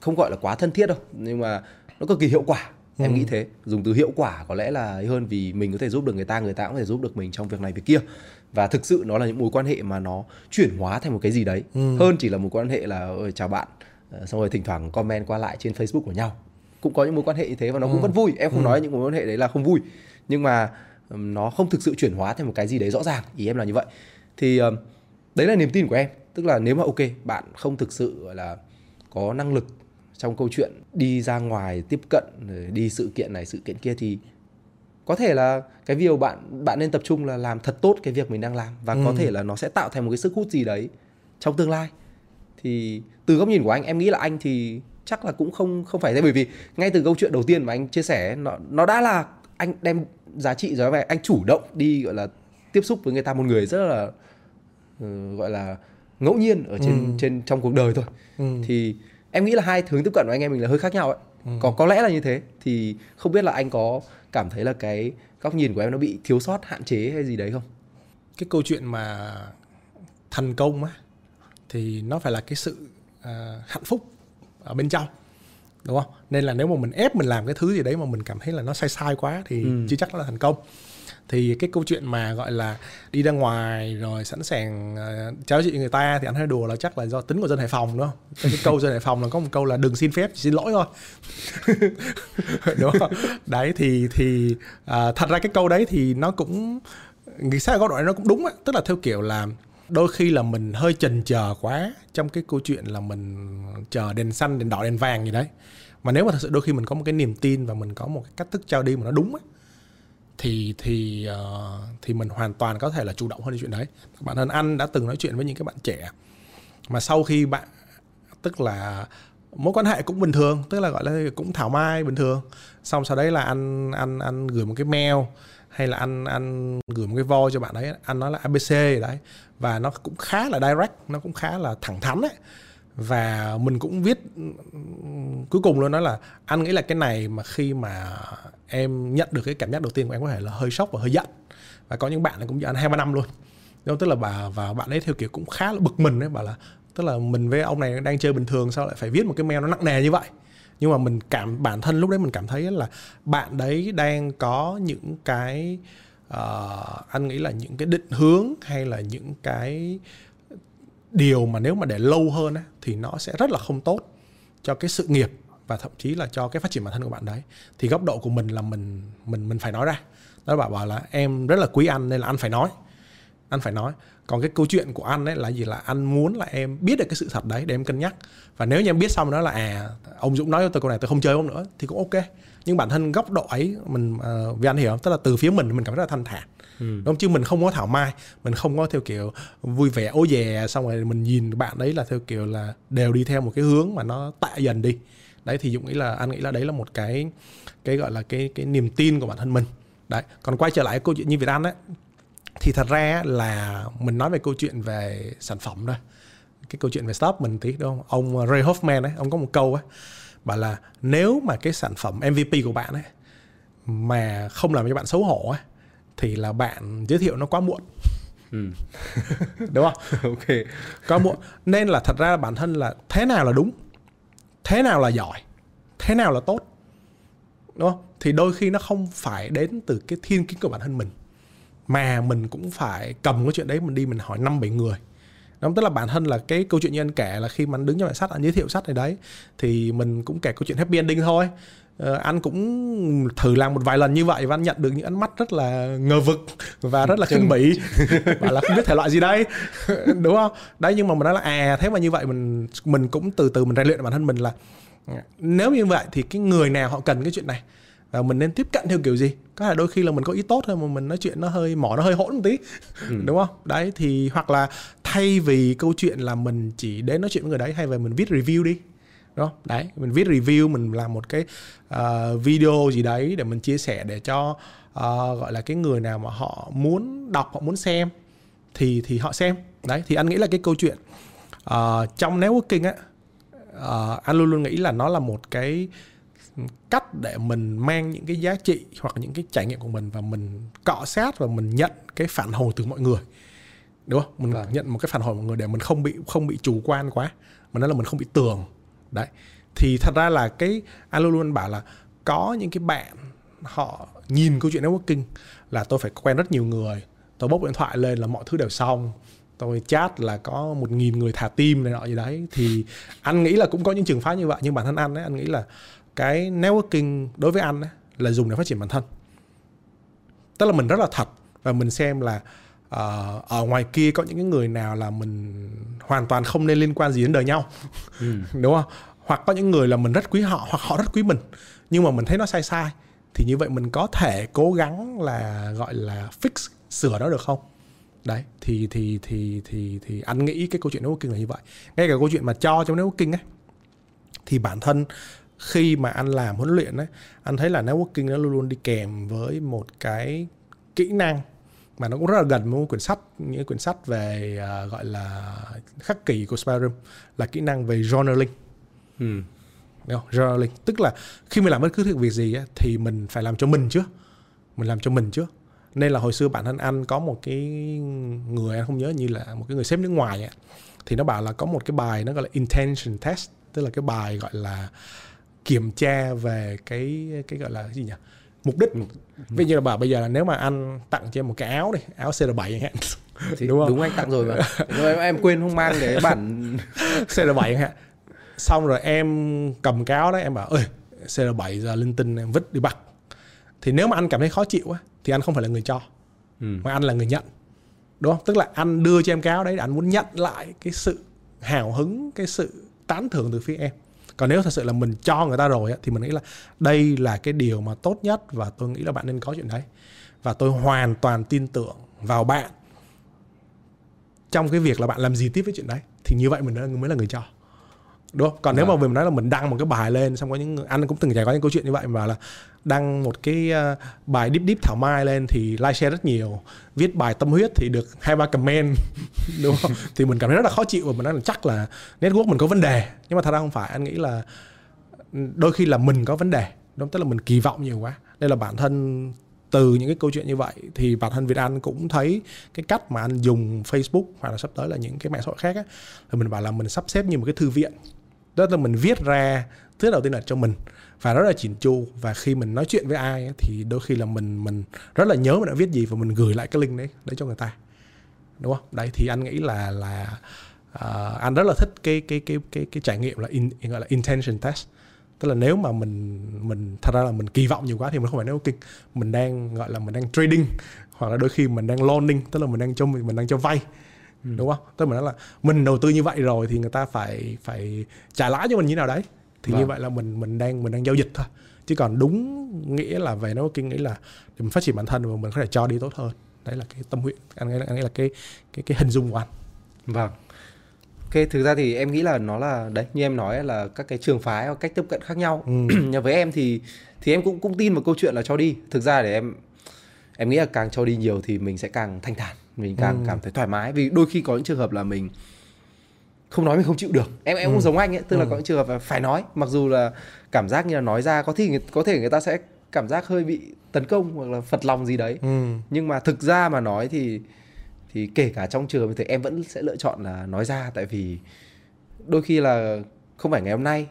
không gọi là quá thân thiết đâu nhưng mà nó cực kỳ hiệu quả em nghĩ thế. Dùng từ hiệu quả có lẽ là hơn vì mình có thể giúp được người ta người ta cũng có thể giúp được mình trong việc này việc kia. Và thực sự nó là những mối quan hệ mà nó chuyển hóa thành một cái gì đấy. Hơn chỉ là một quan hệ là "Ôi, chào bạn. Ờ, xong rồi thỉnh thoảng comment qua lại trên Facebook của nhau. Cũng có những mối quan hệ như thế và nó cũng vẫn vui. Em không nói những mối quan hệ đấy là không vui. Nhưng mà nó không thực sự chuyển hóa thành một cái gì đấy rõ ràng. Ý em là như vậy. Thì đấy là niềm tin của em. Tức là nếu mà ok bạn không thực sự gọi là có năng lực trong câu chuyện đi ra ngoài tiếp cận đi sự kiện này sự kiện kia thì có thể là cái điều bạn bạn nên tập trung là làm thật tốt cái việc mình đang làm và có thể là nó sẽ tạo thành một cái sức hút gì đấy trong tương lai. Thì từ góc nhìn của anh em nghĩ là anh thì chắc là cũng không không phải thế. Bởi vì ngay từ câu chuyện đầu tiên mà anh chia sẻ nó nó đã là anh đem giá trị rồi và anh chủ động đi gọi là tiếp xúc với người ta một người rất là ừ, gọi là ngẫu nhiên ở trên trên trong cuộc đời thôi. Ừ. thì em nghĩ là hai hướng tiếp cận của anh em mình là hơi khác nhau ấy. Có có lẽ là như thế. Thì không biết là anh có cảm thấy là cái góc nhìn của em nó bị thiếu sót hạn chế hay gì đấy không? Cái câu chuyện mà thành công á thì nó phải là cái sự à, hạnh phúc ở bên trong đúng không? Nên là nếu mà mình ép mình làm cái thứ gì đấy mà mình cảm thấy là nó sai sai quá thì chưa chắc nó là thành công thì cái câu chuyện mà gọi là đi ra ngoài rồi sẵn sàng uh, cháo chị người ta thì anh hơi đùa là chắc là do tính của dân Hải Phòng đúng không? Cái câu dân Hải Phòng là có một câu là đừng xin phép xin lỗi thôi đúng không? đấy thì thì à, thật ra cái câu đấy thì nó cũng nghĩ sao góc độ này nó cũng đúng á tức là theo kiểu là đôi khi là mình hơi chần chờ quá trong cái câu chuyện là mình chờ đèn xanh đèn đỏ đèn vàng gì đấy mà nếu mà thật sự đôi khi mình có một cái niềm tin và mình có một cái cách thức trao đi mà nó đúng á thì thì uh, thì mình hoàn toàn có thể là chủ động hơn cái chuyện đấy. Bản thân anh đã từng nói chuyện với những cái bạn trẻ mà sau khi bạn tức là mối quan hệ cũng bình thường tức là gọi là cũng thảo mai bình thường. Xong sau đấy là anh anh anh gửi một cái mail hay là anh anh gửi một cái voi cho bạn ấy anh nói là abc đấy. Và nó cũng khá là direct nó cũng khá là thẳng thắn đấy và mình cũng viết cuối cùng luôn đó là anh nghĩ là cái này mà khi mà em nhận được cái cảm giác đầu tiên của em có thể là hơi sốc và hơi giận. Và có những bạn là cũng giận hai ba năm luôn. Đúng tức là bà và bạn ấy theo kiểu cũng khá là bực mình đấy bảo là tức là mình với ông này đang chơi bình thường sao lại phải viết một cái mail nó nặng nề như vậy? Nhưng mà mình cảm bản thân lúc đấy mình cảm thấy là bạn đấy đang có những cái uh, anh nghĩ là những cái định hướng hay là những cái điều mà nếu mà để lâu hơn á, thì nó sẽ rất là không tốt cho cái sự nghiệp và thậm chí là cho cái phát triển bản thân của bạn đấy. Thì góc độ của mình là mình mình mình phải nói ra. Nó bảo bảo là em rất là quý anh nên là anh phải nói. Anh phải nói. Còn cái câu chuyện của anh ấy là gì? Là anh muốn là em biết được cái sự thật đấy để em cân nhắc. Và nếu như em biết xong đó là à ông Dũng nói cho tôi câu này tôi không chơi ông nữa thì cũng ok. Nhưng bản thân góc độ ấy mình ờ, uh, vì anh hiểu không? Tức là từ phía mình mình cảm thấy rất là thanh thản Ừ. đúng chứ, mình không có thảo mai, mình không có theo kiểu vui vẻ, ố dè, xong rồi mình nhìn bạn đấy là theo kiểu là đều đi theo một cái hướng mà nó tạ dần đi. Đấy, thì dũng nghĩ là, anh nghĩ là đấy là một cái cái gọi là cái cái niềm tin của bản thân mình. Đấy, còn quay trở lại câu chuyện như việt anh ấy thì thật ra là mình nói về câu chuyện về sản phẩm thôi. Cái câu chuyện về stop mình tí, đúng không? Ông ờ, Ray Hoffman ấy, ông có một câu ấy bảo là nếu mà cái sản phẩm MVP của bạn ấy mà không làm cho bạn xấu hổ ấy thì là bạn giới thiệu nó quá muộn. Ừ. đúng không? Ok. Quá muộn. Nên là thật ra bản thân là thế nào là đúng thế nào là giỏi thế nào là tốt đúng không? Thì đôi khi nó không phải đến từ cái thiên kiến của bản thân mình mà mình cũng phải cầm cái chuyện đấy mình đi mình hỏi năm bảy người. Đúng, tức là bản thân là cái câu chuyện như anh kể là khi mà anh đứng trong bản sách anh giới thiệu sách này đấy thì mình cũng kể câu chuyện happy ending thôi ờ, anh cũng thử làm một vài lần như vậy và anh nhận được những ánh mắt rất là ngờ vực và rất là khinh bỉ. Và là không biết thể loại gì đây. Đúng không? Đấy nhưng mà mình nói là à thế mà như vậy mình mình cũng từ từ mình rèn luyện bản thân mình là nếu như vậy thì cái người nào họ cần cái chuyện này? Và mình nên tiếp cận theo kiểu gì? Có là đôi khi là mình có ý tốt thôi mà mình nói chuyện nó hơi mỏ nó hơi hỗn một tí. Ừ. đúng không? Đấy thì hoặc là thay vì câu chuyện là mình chỉ đến nói chuyện với người đấy hay về mình viết review đi đúng không đấy mình viết review mình làm một cái uh, video gì đấy để mình chia sẻ để cho uh, gọi là cái người nào mà họ muốn đọc họ muốn xem thì thì họ xem. Đấy thì anh nghĩ là cái câu chuyện uh, trong networking á uh, anh luôn luôn nghĩ là nó là một cái cách để mình mang những cái giá trị hoặc những cái trải nghiệm của mình và mình cọ sát và mình nhận cái phản hồi từ mọi người. Đúng không? Mình vâng. nhận một cái phản hồi của mọi người để mình không bị không bị chủ quan quá mà nói là mình không bị tường đấy. Thì thật ra là cái anh luôn luôn bảo là có những cái bạn họ nhìn câu chuyện networking là tôi phải quen rất nhiều người. Tôi bốc điện thoại lên là mọi thứ đều xong. Tôi chat là có một nghìn người thả tim này nọ gì đấy. Thì anh nghĩ là cũng có những trường phái như vậy nhưng bản thân anh ấy anh nghĩ là cái networking đối với anh ấy, là dùng để phát triển bản thân. Tức là mình rất là thật và mình xem là uh, ở ngoài kia có những cái người nào là mình hoàn toàn không nên liên quan gì đến đời nhau. Ừ. đúng không? Hoặc có những người là mình rất quý họ hoặc họ rất quý mình nhưng mà mình thấy nó sai sai thì như vậy mình có thể cố gắng là gọi là fix sửa nó được không? Đấy thì thì thì thì thì anh nghĩ cái câu chuyện networking là như vậy. Ngay cả câu chuyện mà cho trong networking ấy thì bản thân khi mà anh làm huấn luyện ấy anh thấy là networking nó luôn luôn đi kèm với một cái kỹ năng mà nó cũng rất là gần với một quyển sách những quyển sách về uh, gọi là khắc kỷ của Spyroom là kỹ năng về journaling. Ừ. Đúng không? journaling. Tức là khi mình làm bất cứ việc gì ấy, thì mình phải làm cho mình trước mình làm cho mình trước nên là hồi xưa bản thân anh có một cái người anh không nhớ như là một cái người sếp nước ngoài ấy, thì nó bảo là có một cái bài nó gọi là intention test tức là cái bài gọi là kiểm tra về cái cái gọi là cái gì nhỉ mục đích ví như là bảo bây giờ là nếu mà anh tặng cho em một cái áo đi áo CR7 chẳng hạn. Thì đúng không? đúng anh tặng rồi mà. Rồi em, quên không mang cái bản CR7 chẳng hạn. Xong rồi em cầm cái áo đấy em bảo ơi CR7 giờ linh tinh em vứt đi bắt. Thì nếu mà anh cảm thấy khó chịu á thì anh không phải là người cho ừ. mà anh là người nhận. Đúng không? Tức là anh đưa cho em cái áo đấy anh muốn nhận lại cái sự hào hứng cái sự tán thưởng từ phía em còn nếu thật sự là mình cho người ta rồi thì mình nghĩ là đây là cái điều mà tốt nhất và tôi nghĩ là bạn nên có chuyện đấy. Và tôi hoàn toàn tin tưởng vào bạn. Trong cái việc là bạn làm gì tiếp với chuyện đấy, thì như vậy mình mới là người cho đúng không? Còn nếu mà vâng. mình nói là mình đăng một cái bài lên xong có những anh cũng từng trải qua những câu chuyện như vậy mà là đăng một cái ờ, bài deep deep thảo mai lên thì like share rất nhiều viết bài tâm huyết thì được hai ba comment đúng không? Thì mình cảm thấy rất là khó chịu và mình nói là chắc là network mình có vấn đề. Nhưng mà thật ra không phải anh nghĩ là đôi khi là mình có vấn đề đúng tức là mình kỳ vọng nhiều quá. Đây là bản thân từ những cái câu chuyện như vậy thì bản thân Việt An cũng thấy cái cách mà anh dùng Facebook hoặc là sắp tới là những cái mạng xã hội khác á thì mình bảo là mình sắp xếp như một cái thư viện đó là mình viết ra thứ đầu tiên là cho mình. Và rất là chỉn chu. Và khi mình nói chuyện với ai thì đôi khi là mình mình rất là nhớ mình đã viết gì và mình gửi lại cái link đấy đấy cho người ta. Đúng không? Đấy thì anh nghĩ là là uh, anh rất là thích cái cái cái cái cái trải nghiệm là in, gọi là intention test. Tức là nếu mà mình mình thật ra là mình kỳ vọng nhiều quá thì mình không phải networking mình đang gọi là mình đang trading hoặc là đôi khi mình đang loaning tức là mình đang cho mình mình đang cho vay ừ. đúng không là mình nói là mình đầu tư như vậy rồi thì người ta phải phải trả lãi cho mình như nào đấy thì vâng. như vậy là mình mình đang mình đang giao dịch thôi chứ còn đúng nghĩa là về nó kinh nghĩ là để mình phát triển bản thân và mình có thể cho đi tốt hơn đấy là cái tâm nguyện anh nghĩ là, anh nghĩ là cái cái cái hình dung của anh vâng Ok, thực ra thì em nghĩ là nó là đấy như em nói là các cái trường phái cách tiếp cận khác nhau. Ừ. Với em thì thì em cũng cũng tin một câu chuyện là cho đi. Thực ra để em em nghĩ là càng cho đi nhiều thì mình sẽ càng thanh thản, mình càng ừ. cảm thấy thoải mái vì đôi khi có những trường hợp là mình không nói mình không chịu được em em Ừ. cũng giống anh ấy tức là Ừ. có những trường hợp là phải nói mặc dù là cảm giác như là nói ra có thể có thể người ta sẽ cảm giác hơi bị tấn công hoặc là phật lòng gì đấy ừ. nhưng mà thực ra mà nói thì thì kể cả trong trường thì em vẫn sẽ lựa chọn là nói ra tại vì đôi khi là không phải ngày hôm nay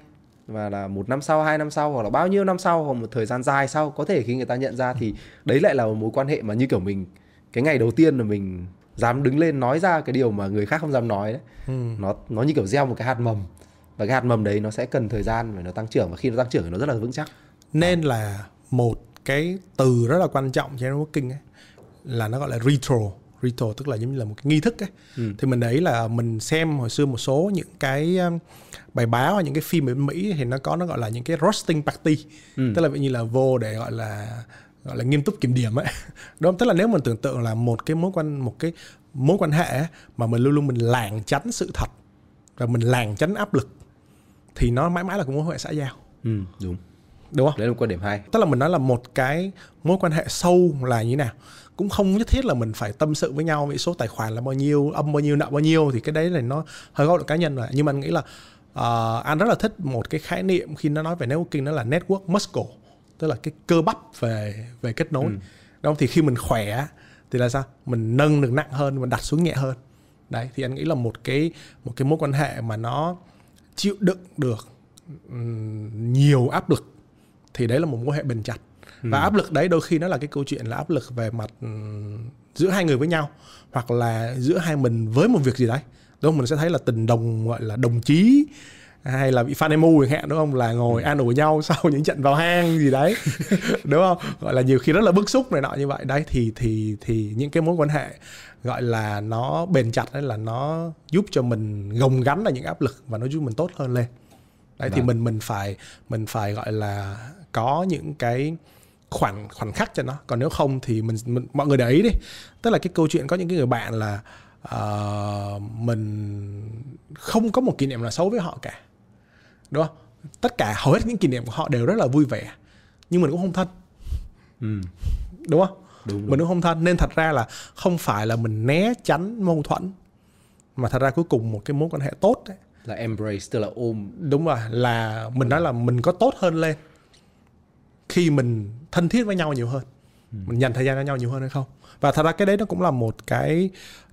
mà là một năm sau hai năm sau hoặc là bao nhiêu năm sau hoặc một thời gian dài sau có thể khi người ta nhận ra thì đấy lại là một mối quan hệ mà như kiểu mình cái ngày đầu tiên là mình dám đứng lên nói ra cái điều mà người khác không dám nói đấy. Ừ. nó nó như kiểu gieo một cái hạt mầm. Và cái hạt mầm đấy nó sẽ cần thời gian để nó tăng trưởng. Và khi nó tăng trưởng thì nó rất là vững chắc. Nên là một cái từ rất là quan trọng cho networking ấy là nó gọi là ritual. Ritual tức là giống như là một cái nghi thức ấy. Ừ. thì mình đấy là mình xem hồi xưa một số những cái um, bài báo hay những cái phim ở Mỹ thì nó có nó gọi là những cái roasting party. Ừ. tức là ví như là vô để gọi là gọi là nghiêm túc kiểm điểm ấy. Đúng không? tức là nếu mình tưởng tượng là một cái mối quan một cái mối quan hệ ấy, mà mình luôn luôn mình lảng tránh sự thật và mình lảng tránh áp lực thì nó mãi mãi là một mối quan hệ xã giao. Ừ, đúng. Đúng không? Đấy là một quan điểm hay. Tức là mình nói là một cái mối quan hệ sâu là như thế nào? Cũng không nhất thiết là mình phải tâm sự với nhau với số tài khoản là bao nhiêu âm bao nhiêu nợ bao nhiêu thì cái đấy là nó hơi góc độ cá nhân rồi. Nhưng mà anh nghĩ là uh, anh rất là thích một cái khái niệm khi nó nói về networking đó là network muscle tức là cái cơ bắp về về kết nối. Đúng không? Thì khi mình khỏe thì là sao? Mình nâng được nặng hơn mình đặt xuống nhẹ hơn. Đấy thì anh nghĩ là một cái một cái mối quan hệ mà nó chịu đựng được nhiều áp lực thì đấy là một mối quan hệ bền chặt. Và áp lực đấy đôi khi nó là cái câu chuyện là áp lực về mặt giữa hai người với nhau hoặc là giữa hai mình với một việc gì đấy. Đúng không? Mình sẽ thấy là tình đồng gọi là đồng chí hay là bị fan emu chẳng hạn đúng không? Là ngồi an ủi nhau sau những trận vào hang gì đấy đúng không? Gọi là nhiều khi rất là bức xúc này nọ như vậy. Đấy thì thì thì những cái mối quan hệ gọi là nó bền chặt đấy là nó giúp cho mình gồng gánh là những áp lực và nó giúp mình tốt hơn lên. Đấy thì Vâng. mình mình phải mình phải gọi là có những cái khoảnh khoảnh khắc cho nó. Còn nếu không thì mình, mình mọi người để ý đi. Tức là cái câu chuyện có những cái người bạn là ờ, mình không có một kỷ niệm nào xấu với họ cả đúng không? Tất cả hầu hết những kỷ niệm của họ đều rất là vui vẻ. Nhưng mình cũng không thân. Ừ. đúng không? Đúng, đúng. mình cũng không thân. Nên thật ra là không phải là mình né tránh mâu thuẫn mà thật ra cuối cùng một cái mối quan hệ tốt ấy, là embrace tức là ôm. Đúng rồi là mình nói là mình có tốt hơn lên khi mình thân thiết với nhau nhiều hơn. Mình dành thời gian cho nhau nhiều hơn hay không? Và thật ra cái đấy nó cũng là một cái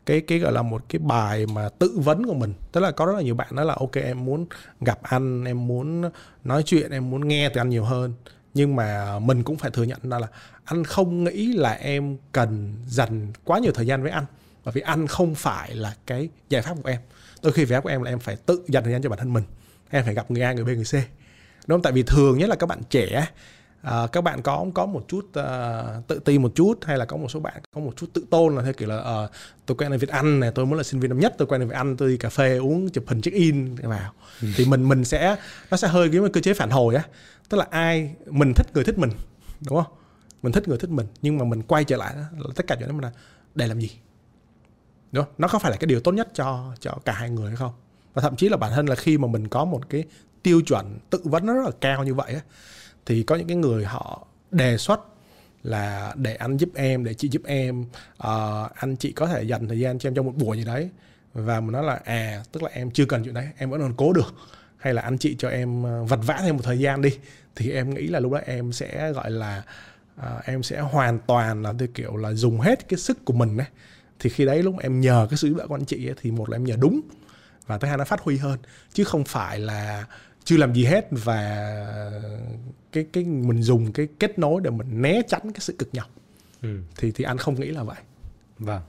cái cái gọi là một cái bài mà tự vấn của mình. Tức là có rất là nhiều bạn nói là, ok, em muốn gặp anh, em muốn nói chuyện, em muốn nghe từ anh nhiều hơn. Nhưng mà mình cũng phải thừa nhận ra là anh không nghĩ là em cần dành quá nhiều thời gian với anh. Bởi vì anh không phải là cái giải pháp của em. Đôi khi giải pháp của em là em phải tự dành thời gian cho bản thân mình. Em phải gặp người A, người B, người C. Đúng không? Tại vì thường nhất là các bạn trẻ à, các bạn có có một chút à, tự ti một chút hay là có một số bạn có một chút tự tôn là theo kiểu là ờ, tôi quen ở Việt Anh này tôi muốn là sinh viên năm nhất tôi quen ở Việt Anh tôi đi cà phê uống chụp hình check in. Vào. Thì mình mình sẽ nó sẽ hơi cái cơ chế phản hồi á. Tức là ai mình thích người thích mình đúng không? Mình thích người thích mình nhưng mà mình quay trở lại đó, tất cả chuyện đó mình là để làm gì? Đúng không? nó có phải là cái điều tốt nhất cho cho cả hai người hay không? Và thậm chí là bản thân là khi mà mình có một cái tiêu chuẩn tự vấn nó rất là cao như vậy á, thì có những cái người họ đề xuất là để anh giúp em để chị giúp em uh, anh chị có thể dành thời gian cho em trong một buổi gì đấy. Và mình nói là à tức là em chưa cần chuyện đấy em vẫn còn cố được. Hay là anh chị cho em vật vặt vã thêm một thời gian đi. Thì em nghĩ là lúc đó em sẽ gọi là ờ, em sẽ hoàn toàn là theo kiểu là dùng hết cái sức của mình ấy. Thì khi đấy lúc em nhờ cái sự giúp đỡ của anh chị ấy, thì một là em nhờ đúng và thứ hai nó phát huy hơn. Chứ không phải là chưa làm gì hết và cái cái mình dùng cái kết nối để mình né tránh cái sự cực nhọc ừ. thì thì anh không nghĩ là vậy Vâng.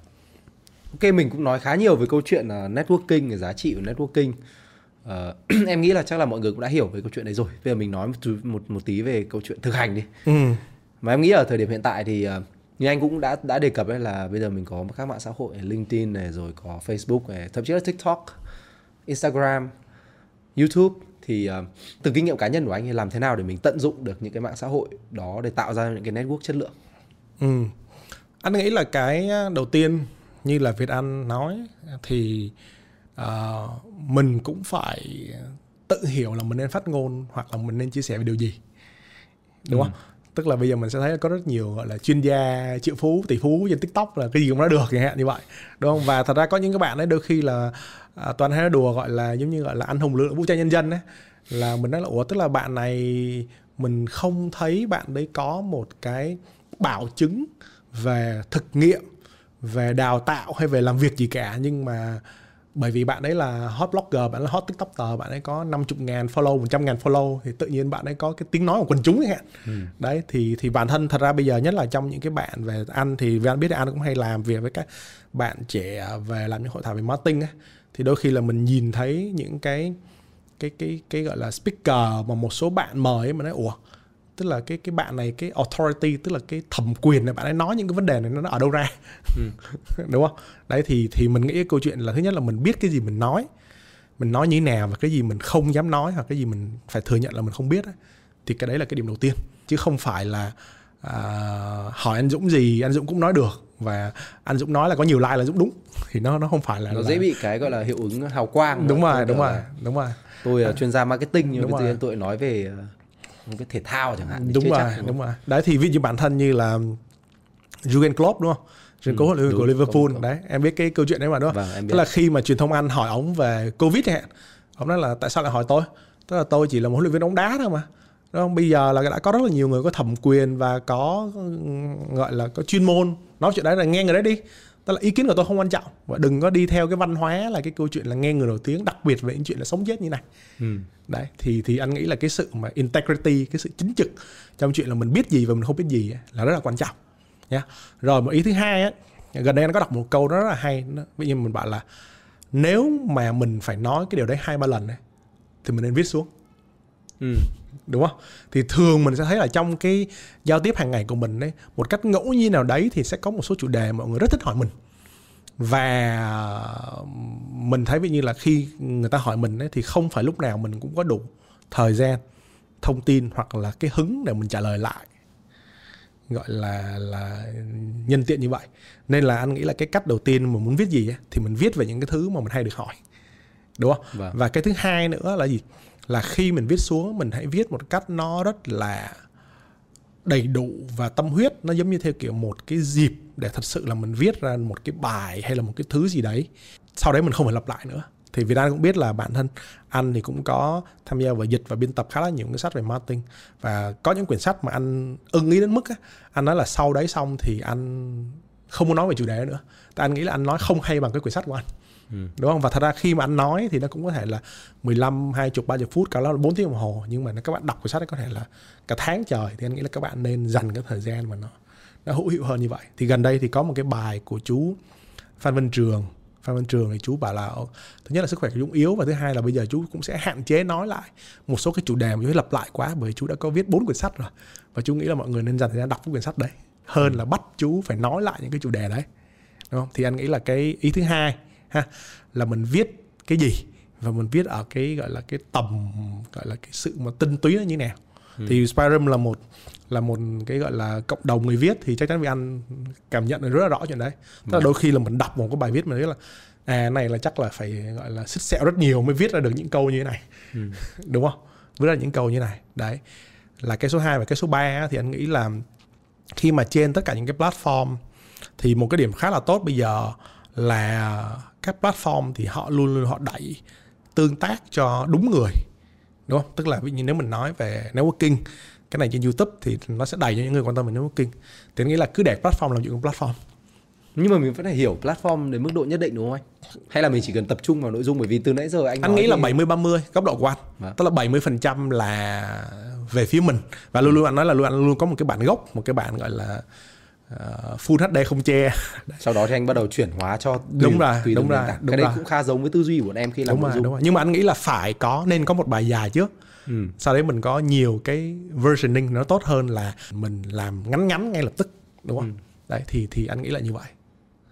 Ok mình cũng nói khá nhiều về câu chuyện là networking, cái giá trị của networking. Ờ, em nghĩ là chắc là mọi người cũng đã hiểu về câu chuyện đấy rồi. Bây giờ mình nói một một một tí về câu chuyện thực hành đi. ừ. Mà em nghĩ ở thời điểm hiện tại thì ờ, như anh cũng đã đã đề cập ấy là bây giờ mình có các mạng xã hội LinkedIn này rồi có Facebook này, thậm chí là TikTok, Instagram, YouTube thì ờ, từ kinh nghiệm cá nhân của anh làm thế nào để mình tận dụng được những cái mạng xã hội đó để tạo ra những cái network chất lượng. Ừ. Anh nghĩ là cái đầu tiên như là Việt Anh nói thì ờ, mình cũng phải tự hiểu là mình nên phát ngôn hoặc là mình nên chia sẻ về điều gì đúng không? Tức là bây giờ mình sẽ thấy có rất nhiều gọi là chuyên gia triệu phú tỷ phú trên tiktok là cái gì cũng nói được chẳng hạn như vậy. Đúng không? Và thật ra có những các bạn ấy đôi khi là à, toàn hay nói đùa gọi là giống như gọi là anh hùng lực lượng vũ trang nhân dân ấy. Là mình nói là ủa tức là bạn này mình không thấy bạn đấy có một cái bảo chứng về thực nghiệm về đào tạo hay về làm việc gì cả nhưng mà bởi vì bạn ấy là hot blogger bạn là hot tiktoker bạn ấy có 50 ngàn follow 100 ngàn follow thì tự nhiên bạn ấy có cái tiếng nói của quần chúng chẳng hạn ừ. đấy thì thì bản thân thật ra bây giờ nhất là trong những cái bạn về anh thì anh biết anh cũng hay làm việc với các bạn trẻ về làm những hội thảo về marketing ấy thì đôi khi là mình nhìn thấy những cái cái cái cái gọi là speaker mà một số bạn mời ấy mà nói ủa tức là cái cái bạn này cái authority tức là cái thẩm quyền này bạn ấy nói những cái vấn đề này nó ở đâu ra? Ừ. đúng không? Đấy thì thì mình nghĩ cái câu chuyện là thứ nhất là mình biết cái gì mình nói. Mình nói như thế nào và cái gì mình không dám nói hoặc cái gì mình phải thừa nhận là mình không biết ấy. thì cái đấy là cái điểm đầu tiên. Chứ không phải là à, hỏi anh Dũng gì anh Dũng cũng nói được và anh Dũng nói là có nhiều like là Dũng đúng. Thì nó nó không phải là nó là... dễ bị cái gọi là hiệu ứng hào quang đúng rồi đúng rồi đúng rồi. tôi là chuyên gia marketing nhưng bây giờ tôi nói về một cái thể thao chẳng hạn đúng rồi chắc, đúng rồi. Đấy thì ví dụ bản thân như là Jurgen Klopp đúng không? Klopp ừ, của Liverpool đúng, đúng. đấy em biết cái câu chuyện đấy mà đúng không? Vâng, tức là khi mà truyền thông Anh hỏi ông về Covid hạn ông nói là tại sao lại hỏi tôi? Tức là tôi chỉ là một huấn luyện viên bóng đá thôi mà đúng không? Bây giờ là đã có rất là nhiều người có thẩm quyền và có gọi là có chuyên môn nói chuyện đấy là nghe người đấy đi tức là ý kiến của tôi không quan trọng. Và đừng có đi theo cái văn hóa là cái câu chuyện là nghe người nổi tiếng đặc biệt về những chuyện là sống chết như này. Ừ. đấy thì thì anh nghĩ là cái sự mà integrity cái sự chính trực trong chuyện là mình biết gì và mình không biết gì là rất là quan trọng. Nhá. Rồi một ý thứ hai á gần đây anh có đọc một câu đó rất là hay. Ví dụ mình bảo là nếu mà mình phải nói cái điều đấy hai ba lần ấy, thì mình nên viết xuống. Ừ đúng không? Thì thường mình sẽ thấy là trong cái giao tiếp hàng ngày của mình đấy một cách ngẫu nhiên nào đấy thì sẽ có một số chủ đề mọi người rất thích hỏi mình. Và mình thấy ví như là khi người ta hỏi mình ấy, thì không phải lúc nào mình cũng có đủ thời gian thông tin hoặc là cái hứng để mình trả lời lại gọi là là nhân tiện như vậy. Nên là anh nghĩ là cái cách đầu tiên mà muốn viết gì ấy, thì mình viết về những cái thứ mà mình hay được hỏi. Đúng không? Vâng. và cái thứ hai nữa là gì là khi mình viết xuống mình hãy viết một cách nó rất là đầy đủ và tâm huyết. Nó giống như theo kiểu một cái dịp để thật sự là mình viết ra một cái bài hay là một cái thứ gì đấy. Sau đấy mình không phải lặp lại nữa. Thì Việt Nam cũng biết là bản thân anh thì cũng có tham gia vào dịch và biên tập khá là nhiều cái sách về marketing. Và có những quyển sách mà anh ưng ý đến mức á, anh nói là sau đấy xong thì anh không muốn nói về chủ đề nữa. Tại anh nghĩ là anh nói không hay bằng cái quyển sách của anh Ừ. đúng không? Và thật ra khi mà anh nói thì nó cũng có thể là 15, 20, 30 phút cả là 4 tiếng đồng hồ. Nhưng mà các bạn đọc quyển sách ấy có thể là cả tháng trời thì anh nghĩ là các bạn nên dành cái thời gian mà nó nó hữu hiệu hơn như vậy. Thì gần đây thì có một cái bài của chú Phan Văn Trường. Phan Văn Trường thì chú bảo là thứ nhất là sức khỏe của chú yếu và thứ hai là bây giờ chú cũng sẽ hạn chế nói lại một số cái chủ đề mà chú lặp lại quá bởi chú đã có viết bốn quyển sách rồi. Và chú nghĩ là mọi người nên dành thời gian đọc quyển sách đấy. Hơn là bắt chú phải nói lại những cái chủ đề đấy. Đúng không? Thì anh nghĩ là cái ý thứ hai ha là mình viết cái gì và mình viết ở cái gọi là cái tầm gọi là cái sự mà tinh túy nó như nào ừ. thì Spyrum là một là một cái gọi là cộng đồng người viết thì chắc chắn vì anh cảm nhận được rất là rõ chuyện đấy tức là ừ. đôi khi là mình đọc một cái bài viết mình thấy là à này là chắc là phải gọi là xích sẹo rất nhiều mới viết ra được những câu như thế này ừ. đúng không viết ra những câu như này đấy là cái số 2 và cái số 3 thì anh nghĩ là khi mà trên tất cả những cái platform thì một cái điểm khá là tốt bây giờ là các platform thì họ luôn luôn họ đẩy tương tác cho đúng người đúng không tức là ví dụ như nếu mình nói về networking cái này trên youtube thì nó sẽ đẩy cho những người quan tâm về networking thì nghĩa là cứ để platform làm chuyện platform nhưng mà mình vẫn phải hiểu platform đến mức độ nhất định đúng không anh? Hay là mình chỉ cần tập trung vào nội dung bởi vì từ nãy giờ anh Anh nghĩ thì... là 70 30 góc độ của anh. À. Tức là 70% là về phía mình và luôn luôn anh nói là luôn anh luôn có một cái bản gốc, một cái bản gọi là uh, full HD không che. Sau đó thì anh bắt đầu chuyển hóa cho tùy, đúng rồi tùy đúng rồi đúng cái đấy cũng khá giống với tư duy của bọn em khi làm đúng rồi, đúng rồi. Nhưng mà anh nghĩ là phải có nên có một bài dài trước. Ừ. sau đấy mình có nhiều cái versioning nó tốt hơn là mình làm ngắn ngắn ngay lập tức đúng không? Ừ. đấy thì thì anh nghĩ là như vậy.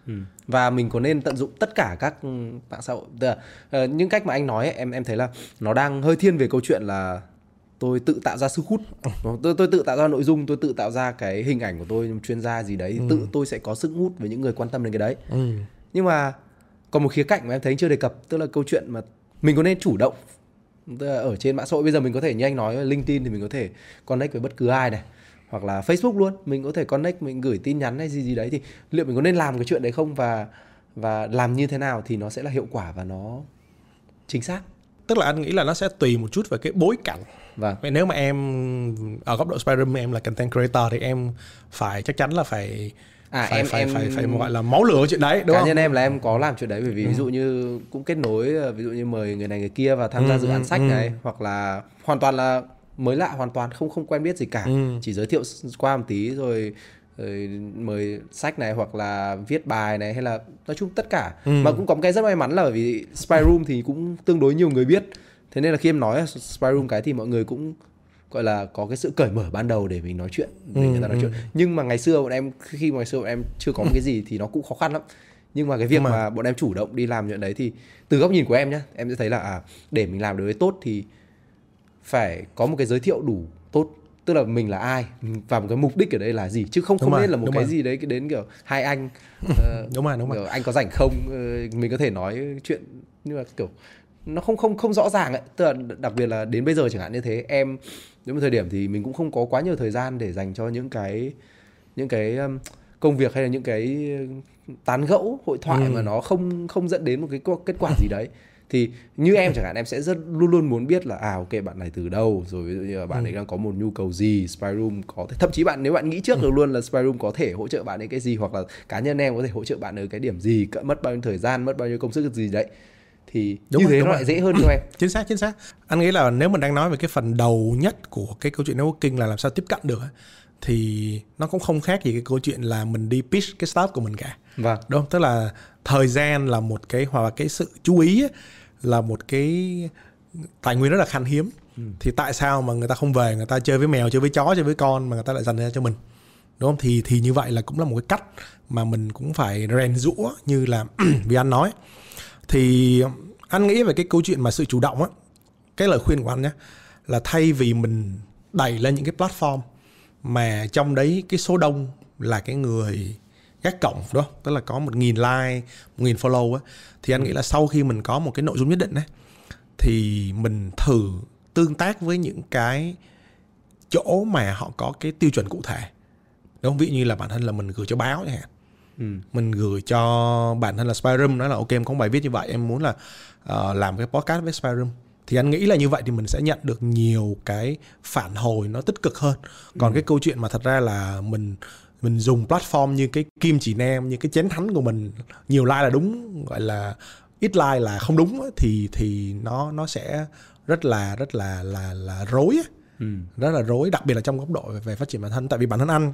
Ừ. và mình có nên tận dụng tất cả các mạng xã hội uh, những cách mà anh nói ấy, em em thấy là nó đang hơi thiên về câu chuyện là tôi tự tạo ra sức hút tôi tôi tự tạo ra nội dung tôi tự tạo ra cái hình ảnh của tôi chuyên gia gì đấy ừ. tự tôi sẽ có sức hút với những người quan tâm đến cái đấy ừ. nhưng mà còn một khía cạnh mà em thấy chưa đề cập tức là câu chuyện mà mình có nên chủ động ở trên mạng xã hội bây giờ mình có thể như anh nói LinkedIn thì mình có thể connect với bất cứ ai này hoặc là Facebook luôn mình có thể connect mình gửi tin nhắn hay gì gì đấy thì liệu mình có nên làm cái chuyện đấy không và và làm như thế nào thì nó sẽ là hiệu quả và nó chính xác tức là anh nghĩ là nó sẽ tùy một chút về cái bối cảnh vâng Vậy nếu mà em ở góc độ Spyroom em là content creator thì em phải chắc chắn là phải À, phải, em- phải, em- phải phải gọi là máu lửa chuyện đấy đúng cá không? nhân em là em có làm chuyện đấy bởi vì ví dụ như cũng kết nối ờ, ví dụ như mời người này người kia vào tham gia Ừ, dự án ừ, sách ừ. này hoặc là hoàn toàn là mới lạ hoàn toàn không không quen biết gì cả Ừ. chỉ giới thiệu qua một tí rồi, rồi mời sách này hoặc là viết bài này hay là nói chung tất cả Ừ. mà cũng có một cái rất may mắn là bởi vì spy room thì cũng tương đối nhiều người biết thế nên là khi em nói spy room cái thì mọi người cũng gọi là có cái sự cởi mở ban đầu để mình nói chuyện để Ừ, người ta nói ừ. chuyện nhưng mà ngày xưa bọn em khi mà ngày xưa bọn em chưa có một cái gì thì nó cũng khó khăn lắm. Nhưng mà cái việc mà- mà bọn em chủ động đi làm chuyện đấy thì từ góc nhìn của em nhá em sẽ thấy là à để mình làm được cái tốt thì phải có một cái giới thiệu đủ tốt. Tức là mình là ai và một cái mục đích ở đây là gì? Chứ không Đúng không nên là một cái rồi. gì đấy đến kiểu hai anh ờ, Đúng rồi, đúng kiểu anh có rảnh không ờ, mình có thể nói chuyện. Nhưng mà kiểu nó không không không rõ ràng ấy. Tức là đặc biệt là đến bây giờ chẳng hạn như thế em đến một thời điểm thì mình cũng không có quá nhiều thời gian để dành cho những cái những cái um, công việc hay là những cái tán gẫu hội thoại Ừ. mà nó không không dẫn đến một cái kết quả gì đấy. Thì như em chẳng hạn em sẽ rất luôn luôn muốn biết là à ok bạn này từ đâu? Rồi ví dụ như là bạn Ừ. ấy đang có một nhu cầu gì? Spyroom có thể thậm chí bạn nếu bạn nghĩ trước được luôn là Spyroom có thể hỗ trợ bạn ấy cái gì hoặc là cá nhân em có thể hỗ trợ bạn ở cái điểm gì cỡ mất bao nhiêu thời gian mất bao nhiêu công sức gì đấy thì Đúng như rồi, thế đúng nó rồi. lại dễ hơn cho em. Chính xác chính xác. Anh nghĩ là nếu mình đang nói về cái phần đầu nhất của cái câu chuyện networking là làm sao tiếp cận được thì nó cũng không khác gì cái câu chuyện là mình đi pitch cái startup của mình cả. Vâng. Đúng không? Tức là thời gian là một cái hoặc là cái sự chú ý là một cái tài nguyên rất là khan hiếm. Thì tại sao mà người ta không về người ta chơi với mèo chơi với chó chơi với con mà người ta lại dành ra cho mình? Đúng không? Thì thì như vậy là cũng là một cái cách mà mình cũng phải rèn rũa như là vì anh nói thì anh nghĩ về cái câu chuyện mà sự chủ động á, cái lời khuyên của anh nhé, là thay vì mình đẩy lên những cái platform mà trong đấy cái số đông là cái người gác cổng, đúng không? Tức là có một nghìn like, một nghìn follow á, thì anh nghĩ là sau khi mình có một cái nội dung nhất định ấy thì mình thử tương tác với những cái chỗ mà họ có cái tiêu chuẩn cụ thể. Đúng không? Ví như là bản thân là mình gửi cho báo chẳng hạn ừ. mình gửi cho bản thân là Spyroom nói là ok em có một bài viết như vậy em muốn là ờ, làm cái podcast với Spyroom. Thì anh nghĩ là như vậy thì mình sẽ nhận được nhiều cái phản hồi nó tích cực hơn. Còn cái câu chuyện mà thật ra là mình mình dùng platform như cái kim chỉ nam như cái chén thánh của mình nhiều like là đúng gọi là ít like là không đúng thì thì nó nó sẽ rất là rất là là là rối Ừ. rất là rối đặc biệt là trong góc độ về, về phát triển bản thân. Tại vì bản thân anh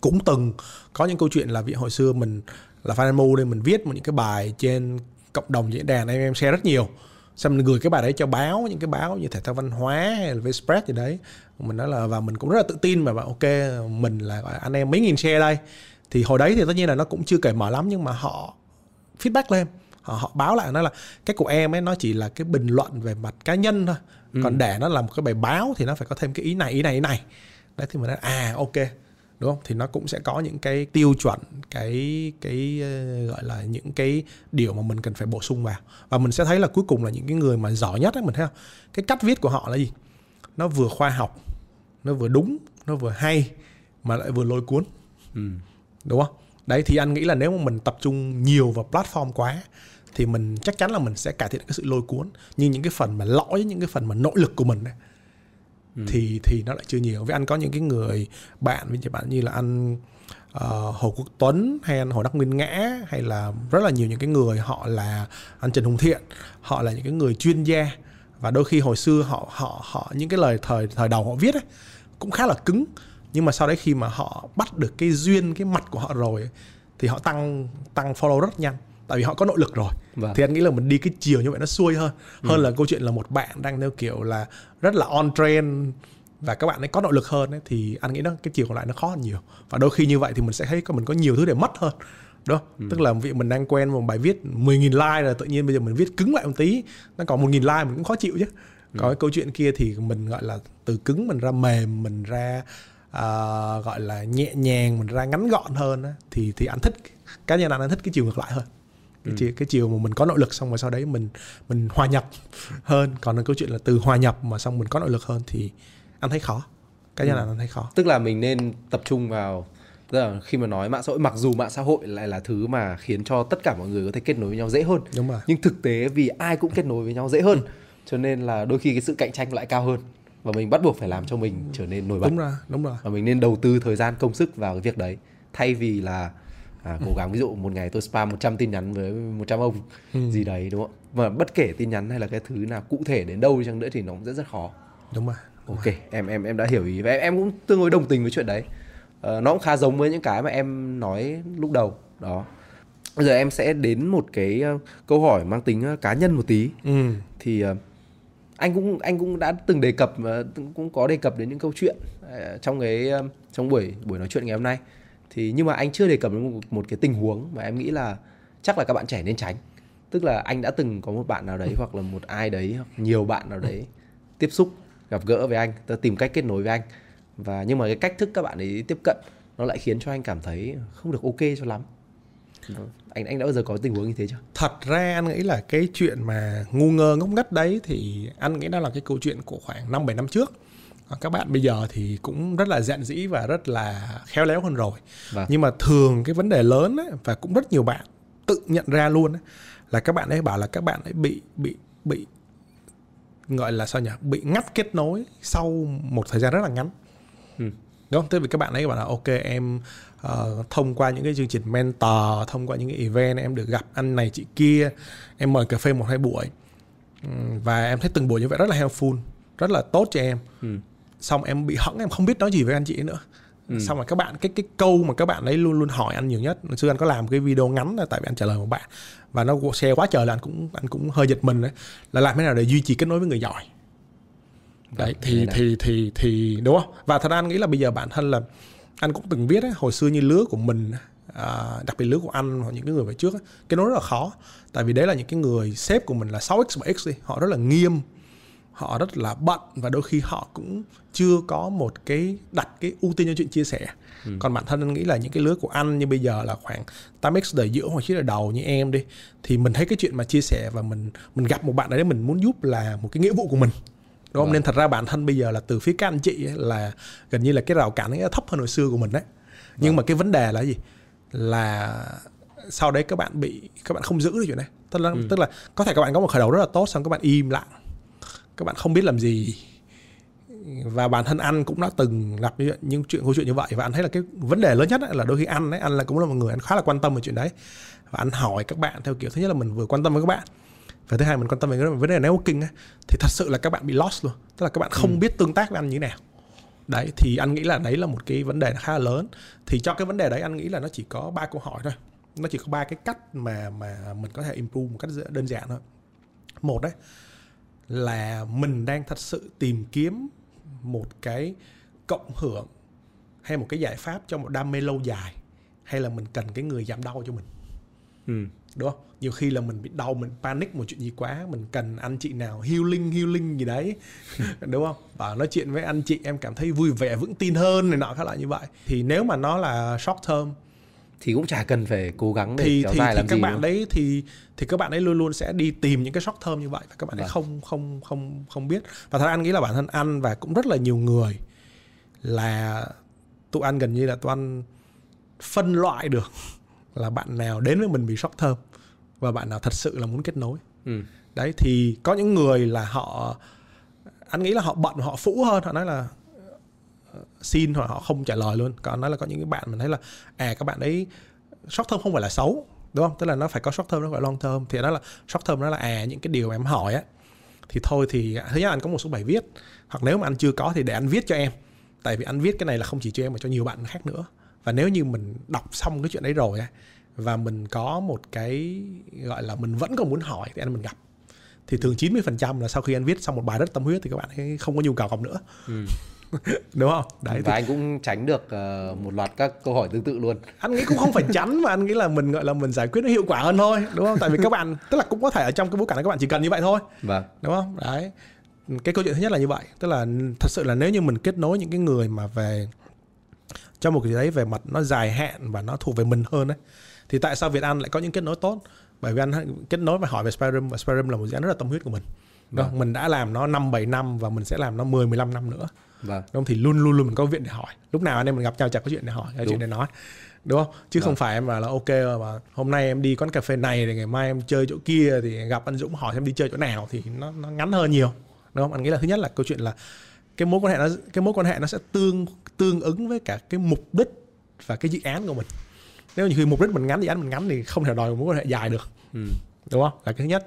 cũng từng có những câu chuyện là dụ hồi xưa mình là fan mu nên mình viết một những cái bài trên cộng đồng diễn đàn em em share rất nhiều. Xong mình gửi cái bài đấy cho báo những cái báo như thể thao văn hóa hay là Vspread gì đấy. Mình nói là và mình cũng rất là tự tin mà bảo ok mình là anh em mấy nghìn share đây. Thì hồi đấy thì tất nhiên là nó cũng chưa cởi mở lắm nhưng mà họ feedback lên. Họ, họ báo lại nó là cái của em ấy nó chỉ là cái bình luận về mặt cá nhân thôi. Còn để nó là một cái bài báo thì nó phải có thêm cái ý này ý này ý này. Đấy thì mình nói à ok đúng không? Thì nó cũng sẽ có những cái tiêu chuẩn cái cái ờ, gọi là những cái điều mà mình cần phải bổ sung vào. Và mình sẽ thấy là cuối cùng là những cái người mà giỏi nhất ấy mình thấy không? Cái cách viết của họ là gì? Nó vừa khoa học nó vừa đúng nó vừa hay mà lại vừa lôi cuốn. Ừ. đúng không? Đấy thì anh nghĩ là nếu mà mình tập trung nhiều vào platform quá thì mình chắc chắn là mình sẽ cải thiện cái sự lôi cuốn. Nhưng những cái phần mà lõi những cái phần mà nội lực của mình ấy, Ừ. thì thì nó lại chưa nhiều. Với anh có những cái người bạn với bạn như là anh uh, Hồ Quốc Tuấn hay anh Hồ Đắc Nguyên Ngã hay là rất là nhiều những cái người họ là anh Trần Hùng Thiện họ là những cái người chuyên gia. Và đôi khi hồi xưa họ họ họ những cái lời thời thời đầu họ viết ấy, cũng khá là cứng. Nhưng mà sau đấy khi mà họ bắt được cái duyên cái mặt của họ rồi ấy, thì họ tăng tăng follow rất nhanh. Tại vì họ có nội lực rồi. Vâng. thì anh nghĩ là mình đi cái chiều như vậy nó xuôi hơn. Hơn là câu chuyện là một bạn đang theo kiểu là rất là on trend và các bạn ấy có nội lực hơn ấy, thì anh nghĩ nó cái chiều còn lại nó khó hơn nhiều. Và đôi khi như vậy thì mình sẽ thấy có mình có nhiều thứ để mất hơn đúng không? Tức là vị mình đang quen một bài viết 10.000 like là tự nhiên bây giờ mình viết cứng lại một tí nó còn 1.000 like mình cũng khó chịu chứ. Còn cái câu chuyện kia thì mình gọi là từ cứng mình ra mềm mình ra à, gọi là nhẹ nhàng mình ra ngắn gọn hơn á, thì thì anh thích cá nhân anh anh thích cái chiều ngược lại hơn cái chiều, cái chiều mà mình có nội lực xong rồi sau đấy mình mình hòa nhập hơn. Còn cái câu chuyện là từ hòa nhập mà xong mình có nội lực hơn thì anh thấy khó. Cá nhân là anh thấy khó. Tức là mình nên tập trung vào tức là khi mà nói mạng xã hội mặc dù mạng xã hội lại là thứ mà khiến cho tất cả mọi người có thể kết nối với nhau dễ hơn. Đúng rồi. Nhưng thực tế vì ai cũng kết nối với nhau dễ hơn cho nên là đôi khi cái sự cạnh tranh lại cao hơn và mình bắt buộc phải làm cho mình trở nên nổi bật. Đúng rồi đúng rồi. Và mình nên đầu tư thời gian công sức vào cái việc đấy. Thay vì là à, cố gắng ví dụ một ngày tôi spam 100 tin nhắn với 100 ông Ừ. gì đấy đúng không? Và bất kể tin nhắn hay là cái thứ nào cụ thể đến đâu đi chăng nữa thì nó cũng rất rất khó. Đúng rồi ok em em em đã hiểu ý. Và em, em cũng tương đối đồng tình với chuyện đấy. Ờ, nó cũng khá giống với những cái mà em nói lúc đầu đó. Bây giờ em sẽ đến một cái ờ, câu hỏi mang tính ờ, cá nhân một tí. Ừ. Thì anh cũng anh cũng đã từng đề cập cũng có đề cập đến những câu chuyện trong cái trong buổi buổi nói chuyện ngày hôm nay thì nhưng mà anh chưa đề cập đến một, một cái tình huống mà em nghĩ là chắc là các bạn trẻ nên tránh. Tức là anh đã từng có một bạn nào đấy hoặc là một ai đấy hoặc nhiều bạn nào đấy tiếp xúc gặp gỡ với anh tìm cách kết nối với anh. Và nhưng mà cái cách thức các bạn ấy tiếp cận nó lại khiến cho anh cảm thấy không được ok cho lắm. Anh anh đã bao giờ có tình huống như thế chưa? Thật ra anh nghĩ là cái chuyện mà ngu ngơ ngốc nghếch đấy thì anh nghĩ đó là cái câu chuyện của khoảng năm bảy năm trước các bạn bây giờ thì cũng rất là dạn dĩ và rất là khéo léo hơn rồi Vâng. nhưng mà thường cái vấn đề lớn ấy, và cũng rất nhiều bạn tự nhận ra luôn ấy, là các bạn ấy bảo là các bạn ấy bị bị bị gọi là sao nhỉ bị ngắt kết nối sau một thời gian rất là ngắn Ừ. đúng không? Tức vì các bạn ấy bảo là ok em ờ, thông qua những cái chương trình mentor, thông qua những cái event em được gặp anh này chị kia, em mời cà phê một hai buổi và em thấy từng buổi như vậy rất là helpful, rất là tốt cho em. Ừ. Xong em bị hẫng em không biết nói gì với anh chị nữa. Xong rồi các bạn cái cái câu mà các bạn ấy luôn luôn hỏi anh nhiều nhất. Hồi xưa anh có làm cái video ngắn là tại vì anh trả lời một bạn. Và nó share quá trời là anh cũng anh cũng hơi giật mình đấy là làm thế nào để duy trì kết nối với người giỏi? Đấy Vâng, thì thì thì thì đúng không? Và thật ra anh nghĩ là bây giờ bản thân là anh cũng từng viết ấy, hồi xưa như lứa của mình à, đặc biệt lứa của anh hoặc những cái người về trước ấy, cái nó rất là khó. Tại vì đấy là những cái người sếp của mình là 6x 7x đi họ rất là nghiêm họ rất là bận và đôi khi họ cũng chưa có một cái đặt cái ưu tiên cho chuyện chia sẻ. Còn bản thân anh nghĩ là những cái lứa của anh như bây giờ là khoảng 8x đời giữa hoặc 9 đời đầu như em đi thì mình thấy cái chuyện mà chia sẻ và mình mình gặp một bạn đấy mình muốn giúp là một cái nghĩa vụ của mình. Đúng không? Vâng. nên thật ra bản thân bây giờ là từ phía các anh chị ấy là gần như là cái rào cản ấy thấp hơn hồi xưa của mình đấy. Nhưng mà cái vấn đề là gì? Là sau đấy các bạn bị các bạn không giữ được chuyện này tức là tức là có thể các bạn có một khởi đầu rất là tốt xong các bạn im lặng các bạn không biết làm gì. Và bản thân anh cũng đã từng gặp những chuyện câu chuyện như vậy. Và anh thấy là cái vấn đề lớn nhất là đôi khi anh ấy anh là cũng là một người anh khá là quan tâm về chuyện đấy. Và anh hỏi các bạn theo kiểu thứ nhất là mình vừa quan tâm với các bạn và thứ hai mình quan tâm về cái vấn đề networking ấy, thì thật sự là các bạn bị lost luôn. Tức là các bạn không biết tương tác với anh như thế nào. Đấy thì anh nghĩ là đấy là một cái vấn đề khá là lớn. Thì cho cái vấn đề đấy anh nghĩ là nó chỉ có ba câu hỏi thôi. Nó chỉ có ba cái cách mà mà mình có thể improve một cách đơn giản thôi. Một đấy là mình đang thật sự tìm kiếm một cái cộng hưởng hay một cái giải pháp cho một đam mê lâu dài hay là mình cần cái người giảm đau cho mình. Ừ. đúng không? Nhiều khi là mình bị đau mình panic một chuyện gì quá mình cần anh chị nào healing healing gì đấy. Đúng không? Và nói chuyện với anh chị em cảm thấy vui vẻ vững tin hơn này nọ các loại như vậy. Thì nếu mà nó là short term thì cũng chả cần phải cố gắng để thì kéo thì, dài thì làm các gì bạn đấy thì thì các bạn ấy luôn luôn sẽ đi tìm những cái short term như vậy và các bạn ấy Vâng. không không không không biết và thật anh nghĩ là bản thân anh và cũng rất là nhiều người là tụi anh gần như là tụi anh phân loại được là bạn nào đến với mình vì short term và bạn nào thật sự là muốn kết nối Ừ. đấy thì có những người là họ anh nghĩ là họ bận họ phũ hơn họ nói là xin hoặc họ không trả lời luôn. Còn nói là có những cái bạn mình thấy là à các bạn ấy short term không phải là xấu, đúng không? Tức là nó phải có short term, nó phải long term. Thì nó là short term nó là à những cái điều mà em hỏi á, thì thôi thì, thứ nhất anh có một số bài viết, hoặc nếu mà anh chưa có thì để anh viết cho em. Tại vì anh viết cái này là không chỉ cho em mà cho nhiều bạn khác nữa. Và nếu như mình đọc xong cái chuyện đấy rồi á, và mình có một cái, gọi là, mình vẫn còn muốn hỏi thì anh mình gặp. Thì thường 90% là sau khi anh viết xong một bài rất tâm huyết thì các bạn ấy không có nhu cầu gặp nữa. Ừ. đúng không? Đấy và thì anh cũng tránh được ờ, một loạt các câu hỏi tương tự luôn. Anh nghĩ cũng không phải tránh mà anh nghĩ là mình gọi là mình giải quyết nó hiệu quả hơn thôi đúng không? Tại vì các bạn tức là cũng có thể ở trong cái bối cảnh này các bạn chỉ cần như vậy thôi. Vâng. Đúng không? Đấy. Cái câu chuyện thứ nhất là như vậy. Tức là thật sự là nếu như mình kết nối những cái người mà về cho một cái gì đấy về mặt nó dài hạn và nó thuộc về mình hơn đấy thì tại sao Việt An lại có những kết nối tốt? Bởi vì anh kết nối và hỏi về Spyroom và Spyroom là một dự án rất là tâm huyết của mình vâng. mình đã làm nó 5 7 năm và mình sẽ làm nó 10 15 năm nữa. Vâng. Đúng thì luôn luôn luôn mình có chuyện để hỏi. Lúc nào anh em mình gặp nhau chẳng có chuyện để hỏi, có chuyện để nói. Đúng không? Chứ vâng. không phải em mà là ok mà hôm nay em đi quán cà phê này thì ngày mai em chơi chỗ kia thì gặp anh Dũng hỏi em đi chơi chỗ nào thì nó nó ngắn hơn nhiều. Đúng không? Anh nghĩ là thứ nhất là câu chuyện là cái mối quan hệ nó cái mối quan hệ nó sẽ tương tương ứng với cả cái mục đích và cái dự án của mình nếu như khi mục đích mình ngắn dự án mình ngắn thì không thể đòi một mối quan hệ dài được ừ. đúng không là cái thứ nhất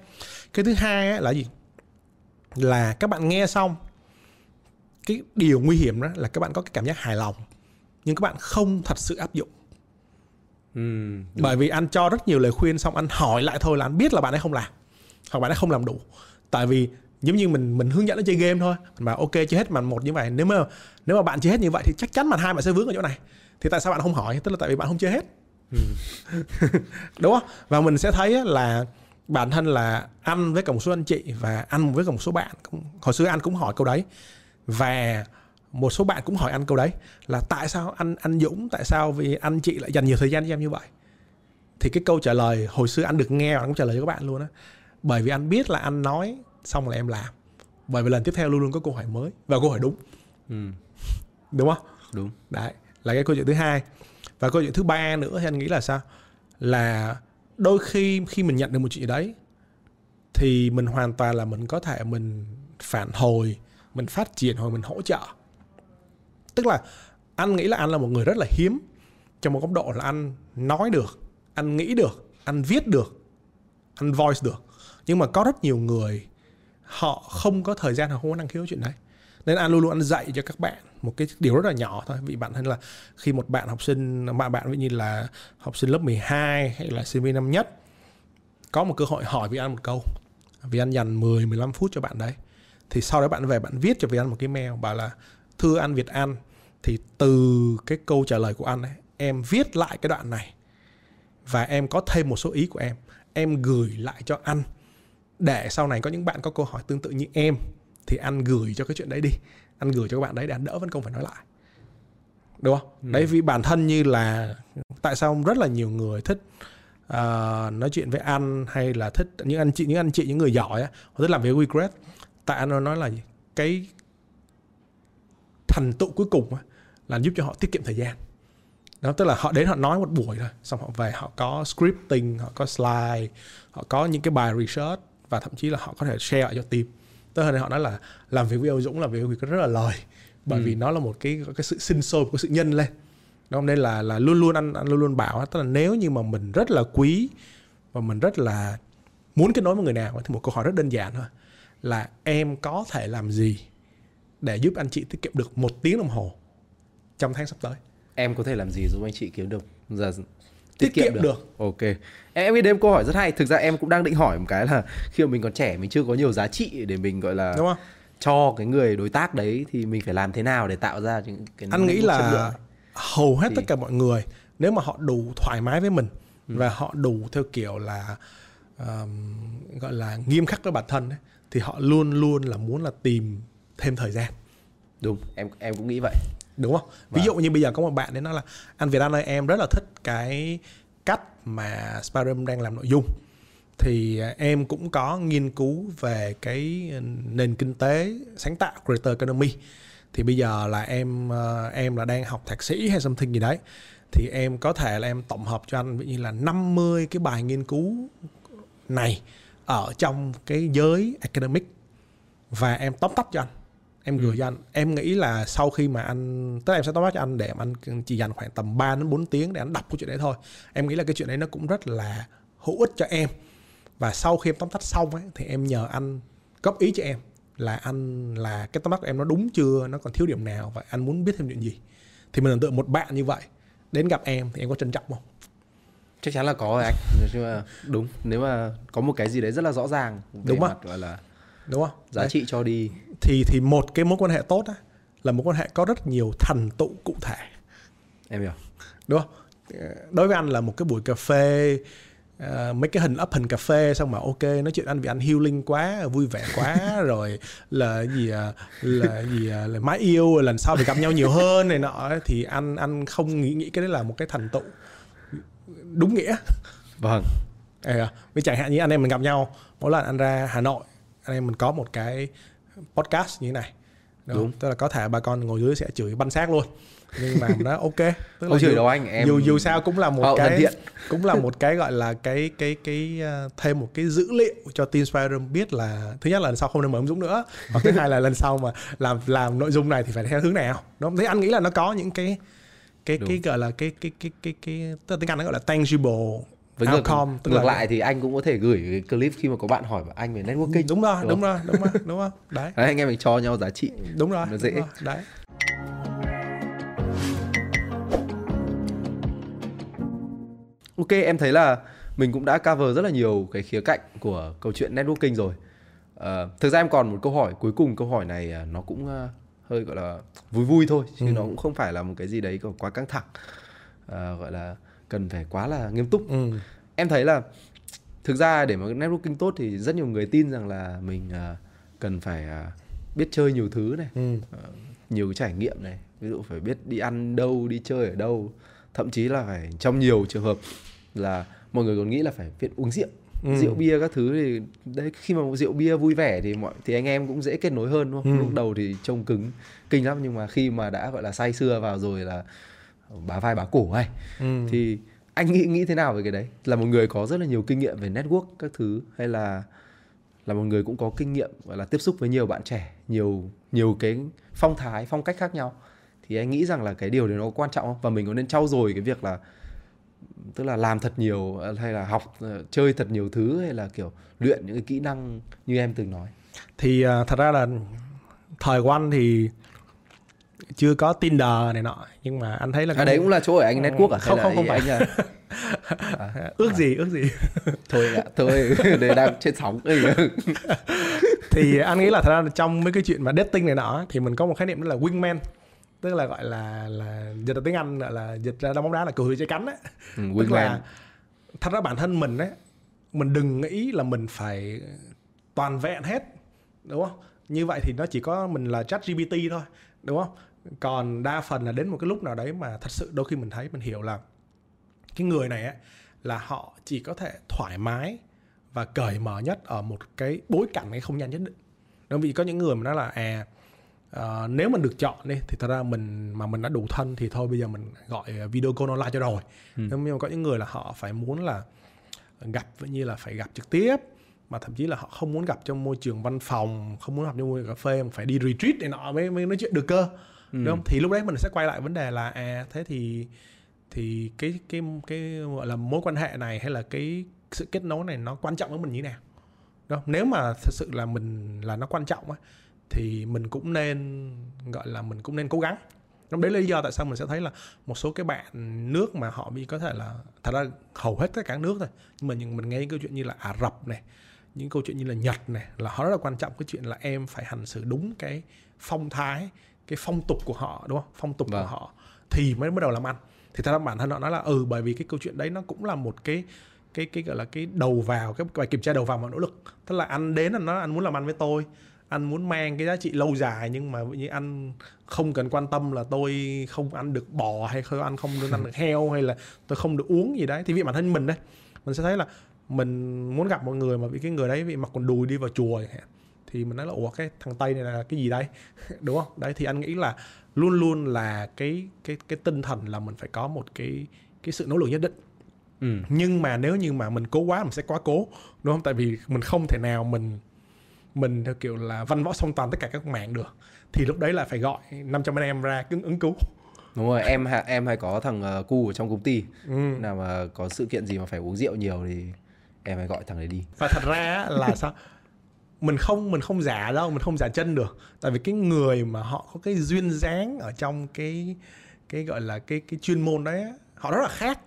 cái thứ hai ấy là gì là các bạn nghe xong cái điều nguy hiểm đó là các bạn có cái cảm giác hài lòng nhưng các bạn không thật sự áp dụng. Ừ, bởi vì anh cho rất nhiều lời khuyên xong anh hỏi lại thôi là anh biết là bạn ấy không làm hoặc bạn ấy không làm đủ. Tại vì giống như mình mình hướng dẫn nó chơi game thôi mà ok chơi hết màn một như vậy nếu mà nếu mà bạn chơi hết như vậy thì chắc chắn màn hai bạn sẽ vướng ở chỗ này. Thì tại sao bạn không hỏi? Tức là tại vì bạn không chơi hết. Ừ. đúng không? Và mình sẽ thấy là bản thân là anh với cả một số anh chị và anh với cả một số bạn hồi xưa anh cũng hỏi câu đấy. Và một số bạn cũng hỏi anh câu đấy là tại sao anh anh Dũng tại sao vì anh chị lại dành nhiều thời gian cho em như vậy? Thì cái câu trả lời hồi xưa anh được nghe và anh cũng trả lời cho các bạn luôn á. Bởi vì anh biết là anh nói xong là em làm. Bởi vì lần tiếp theo luôn luôn có câu hỏi mới và câu hỏi đúng. Ừ. đúng không? Đúng. Đấy là cái câu chuyện thứ hai. Và câu chuyện thứ ba nữa thì anh nghĩ là sao? Là đôi khi khi mình nhận được một chuyện gì đấy, thì mình hoàn toàn là mình có thể mình phản hồi, mình phát triển hoặc mình hỗ trợ. Tức là anh nghĩ là anh là một người rất là hiếm. Trong một góc độ là anh nói được, anh nghĩ được, anh viết được, anh voice được. Nhưng mà có rất nhiều người họ không có thời gian, họ không có năng khiếu chuyện đấy. Nên anh luôn luôn anh dạy cho các bạn một cái điều rất là nhỏ thôi. Vì bạn thân là khi một bạn học sinh mà bạn ví như là học sinh lớp 12 hay là sinh viên năm nhất, có một cơ hội hỏi vì anh một câu. Vì anh dành 10 15 phút cho bạn đấy. Thì sau đó bạn về bạn viết cho vì anh một cái mail bảo là, thưa anh Việt An thì từ cái câu trả lời của anh ấy, em viết lại cái đoạn này và em có thêm một số ý của em. Em gửi lại cho anh để sau này có những bạn có câu hỏi tương tự như em thì anh gửi cho cái chuyện đấy đi. Anh gửi cho các bạn đấy để anh đỡ vẫn không phải nói lại. Đúng không? Ừ. đấy vì bản thân như là tại sao rất là nhiều người thích uh, nói chuyện với anh hay là thích những anh chị những anh chị những người giỏi á họ thích làm việc regret. Tại anh nói là gì cái thành tựu cuối cùng á, là giúp cho họ tiết kiệm thời gian. Đó tức là họ đến họ nói một buổi thôi xong họ về họ có scripting họ có slide họ có những cái bài research và thậm chí là họ có thể share cho team tức là họ nói là làm việc với ông Dũng là việc rất là lời bởi ừ. vì nó là một cái cái sự sinh sôi cái sự nhân lên. Đúng không nên là là luôn luôn anh anh luôn luôn bảo tức là nếu như mà mình rất là quý và mình rất là muốn kết nối với người nào thì một câu hỏi rất đơn giản thôi là em có thể làm gì để giúp anh chị tiết kiệm được một tiếng đồng hồ trong tháng sắp tới? Em có thể làm gì giúp anh chị kiếm được? Giờ tiết, kiệm, được. được. Ok. Em em nghĩ đến câu hỏi rất hay. Thực ra em cũng đang định hỏi một cái là khi mà mình còn trẻ mình chưa có nhiều giá trị để mình gọi là Đúng không? cho cái người đối tác đấy thì mình phải làm thế nào để tạo ra những cái anh nghĩ là hầu hết thì... tất cả mọi người nếu mà họ đủ thoải mái với mình ừ. và họ đủ theo kiểu là um, gọi là nghiêm khắc với bản thân ấy, thì họ luôn luôn là muốn là tìm thêm thời gian đúng em em cũng nghĩ vậy đúng không? Ví vâng. dụ như bây giờ có một bạn đến nói là anh Việt An ơi em rất là thích cái cách mà Spyrum đang làm nội dung. Thì em cũng có nghiên cứu về cái nền kinh tế sáng tạo creator economy. Thì bây giờ là em ờ, em là đang học thạc sĩ hay something gì đấy. Thì em có thể là em tổng hợp cho anh ví như là 50 cái bài nghiên cứu này ở trong cái giới academic và em tóm tắt cho anh em gửi ừ. cho anh. Em nghĩ là sau khi mà anh tức là em sẽ tóm tắt cho anh để mà anh chỉ dành khoảng tầm 3 đến 4 tiếng để anh đọc cái chuyện đấy thôi. Em nghĩ là cái chuyện đấy nó cũng rất là hữu ích cho em. Và sau khi em tóm tắt xong ấy, thì em nhờ anh góp ý cho em là anh là cái tóm tắt của em nó đúng chưa nó còn thiếu điểm nào và anh muốn biết thêm chuyện gì. Thì mình tưởng tượng một bạn như vậy đến gặp em thì em có trân trọng không? Chắc chắn là có rồi anh. Nhưng mà đúng nếu mà có một cái gì đấy rất là rõ ràng về đúng mặt gọi là đúng không giá đấy. trị cho đi thì thì một cái mối quan hệ tốt á là mối quan hệ có rất nhiều thành tựu cụ thể. Em hiểu. Đúng không? Đối với anh là một cái buổi cà phê uh, mấy cái hình up hình cà phê xong mà ok nói chuyện anh vì anh healing quá vui vẻ quá rồi là gì à, là gì à, là mái yêu lần sau thì gặp nhau nhiều hơn này nọ thì anh anh không nghĩ nghĩ cái đấy là một cái thành tựu đúng nghĩa. Vâng. À, vì chẳng hạn như anh em mình gặp nhau mỗi lần anh ra Hà Nội anh em mình có một cái podcast như thế này. Đúng, đúng. tức là có thể bà con ngồi dưới sẽ chửi banh xác luôn. Nhưng mà nó ok. Tức là chửi đâu anh em dù dù sao cũng là một cái cũng là một cái gọi là cái cái cái uh, thêm một cái dữ liệu cho team Spider biết là thứ nhất là lần sau không nên mở ứng dụng nữa. Hoặc thứ hai là lần sau mà làm làm nội dung này thì phải theo hướng nào đúng không? thế anh nghĩ là nó có những cái cái Đúng. cái gọi là cái cái cái cái cái tức là tiếng Anh nó gọi là tangible với ngược, outcome tức ngược là... lại thì anh cũng có thể gửi cái clip khi mà có bạn hỏi anh về networking. Đúng rồi đúng, đúng rồi đúng rồi đúng rồi. Đấy. đấy anh em mình cho nhau giá trị. Đúng rồi nó dễ. rồi, đấy. Ok em thấy là mình cũng đã cover rất là nhiều cái khía cạnh của câu chuyện networking rồi. Uh, thực ra em còn một câu hỏi cuối cùng câu hỏi này uh, nó cũng uh, hơi gọi là vui vui thôi chứ ừ. nó cũng không phải là một cái gì đấy quá căng thẳng. Uh, gọi là cần phải quá là nghiêm túc ừ. em thấy là thực ra để mà networking tốt thì rất nhiều người tin rằng là mình uh, cần phải uh, biết chơi nhiều thứ này ừ. uh, nhiều cái trải nghiệm này ví dụ phải biết đi ăn đâu đi chơi ở đâu thậm chí là phải trong nhiều trường hợp là mọi người còn nghĩ là phải biết uống rượu ừ. rượu bia các thứ thì đấy khi mà rượu bia vui vẻ thì mọi thì anh em cũng dễ kết nối hơn đúng không? Ừ. Lúc đầu thì trông cứng kinh lắm nhưng mà khi mà đã gọi là say sưa vào rồi là bá vai bá cổ hay ừ. thì anh nghĩ nghĩ thế nào về cái đấy? Là một người có rất là nhiều kinh nghiệm về network các thứ hay là là một người cũng có kinh nghiệm gọi là tiếp xúc với nhiều bạn trẻ, nhiều nhiều cái phong thái, phong cách khác nhau thì anh nghĩ rằng là cái điều đấy nó quan trọng không? Và mình có nên trau dồi cái việc là tức là làm thật nhiều hay là học ờ, chơi thật nhiều thứ hay là kiểu luyện những cái kỹ năng như em từng nói thì uh, thật ra là thời anh thì chưa có Tinder này nọ nhưng mà anh thấy là à, đấy cũng là chỗ ở anh network à không không không phải. anh à? à, ước gì ước gì. Thôi ạ thôi để đang trên sóng thì anh nghĩ là thật ra trong mấy cái chuyện mà dating này nọ thì mình có một khái niệm đó là wingman tức là gọi là là dịch ra tiếng anh gọi là dịch ra đá bóng đá là cừu chơi cánh á. Ừ, tức là thật ra bản thân mình ấy mình đừng nghĩ là mình phải toàn vẹn hết đúng không? Như vậy thì nó chỉ có mình là chat gpt thôi đúng không còn đa phần là đến một cái lúc nào đấy mà thật sự đôi khi mình thấy mình hiểu là cái người này á là họ chỉ có thể thoải mái và cởi mở nhất ở một cái bối cảnh cái không gian nhất định. Đúng vì có những người mà nói là à uh, nếu mình được chọn đi thì thật ra mình mà mình đã đủ thân thì thôi bây giờ mình gọi video call online cho rồi. Ừ. nhưng mà có những người là họ phải muốn là gặp như là phải gặp trực tiếp mà thậm chí là họ không muốn gặp trong môi trường văn phòng không muốn gặp trong môi trường cà phê mà phải đi retreat để nọ mới mới nói chuyện được cơ ừ. đúng không? Thì lúc đấy mình sẽ quay lại vấn đề là à thế thì thì cái cái cái gọi là mối quan hệ này hay là cái sự kết nối này nó quan trọng với mình như thế nào? Đúng không? nếu mà thật sự là mình là nó quan trọng á thì mình cũng nên gọi là mình cũng nên cố gắng. Đấy là lý do tại sao mình sẽ thấy là một số cái bạn nước mà họ bị có thể là thật ra hầu hết tất cả nước thôi nhưng mà những mình nghe những câu chuyện như là Ả Rập này những câu chuyện như là Nhật này là họ rất là quan trọng. Cái chuyện là em phải hành xử đúng cái phong thái cái phong tục của họ đúng không? Phong tục vâng. của họ thì mới bắt đầu làm ăn. Thì thật ra bản thân họ nói là ừ bởi vì cái câu chuyện đấy nó cũng là một cái cái cái gọi là cái đầu vào cái bài kiểm tra đầu vào mà nỗ lực. Tức là anh đến là nó anh muốn làm ăn với tôi anh muốn mang cái giá trị lâu dài nhưng mà như anh không cần quan tâm là tôi không ăn được bò hay không ăn không được ăn được heo hay là tôi không được uống gì đấy. Thì vì bản thân mình đây mình sẽ thấy là mình muốn gặp một người mà vì cái người đấy vì mặc quần đùi đi vào chùa thì mình nói là ủa cái thằng tây này là cái gì đây? Đúng không? Đấy thì anh nghĩ là luôn luôn là cái cái cái tinh thần là mình phải có một cái cái sự nỗ lực nhất định. Ừ. nhưng mà nếu như mà mình cố quá mình sẽ quá cố đúng không? Tại vì mình không thể nào mình mình theo kiểu là văn võ song toàn tất cả các mạng được. Thì lúc đấy là phải gọi 500 anh em ra ứng, ứng cứu. Đúng rồi em em hay có thằng uh, cu ở trong công ty. Ừ. nào mà có sự kiện gì mà phải uống rượu nhiều thì em hay gọi thằng đấy đi. Và thật ra là sao mình không mình không giả đâu mình không giả chân được. Tại vì cái người mà họ có cái duyên dáng ở trong cái cái gọi là cái cái chuyên môn đấy họ rất là khác.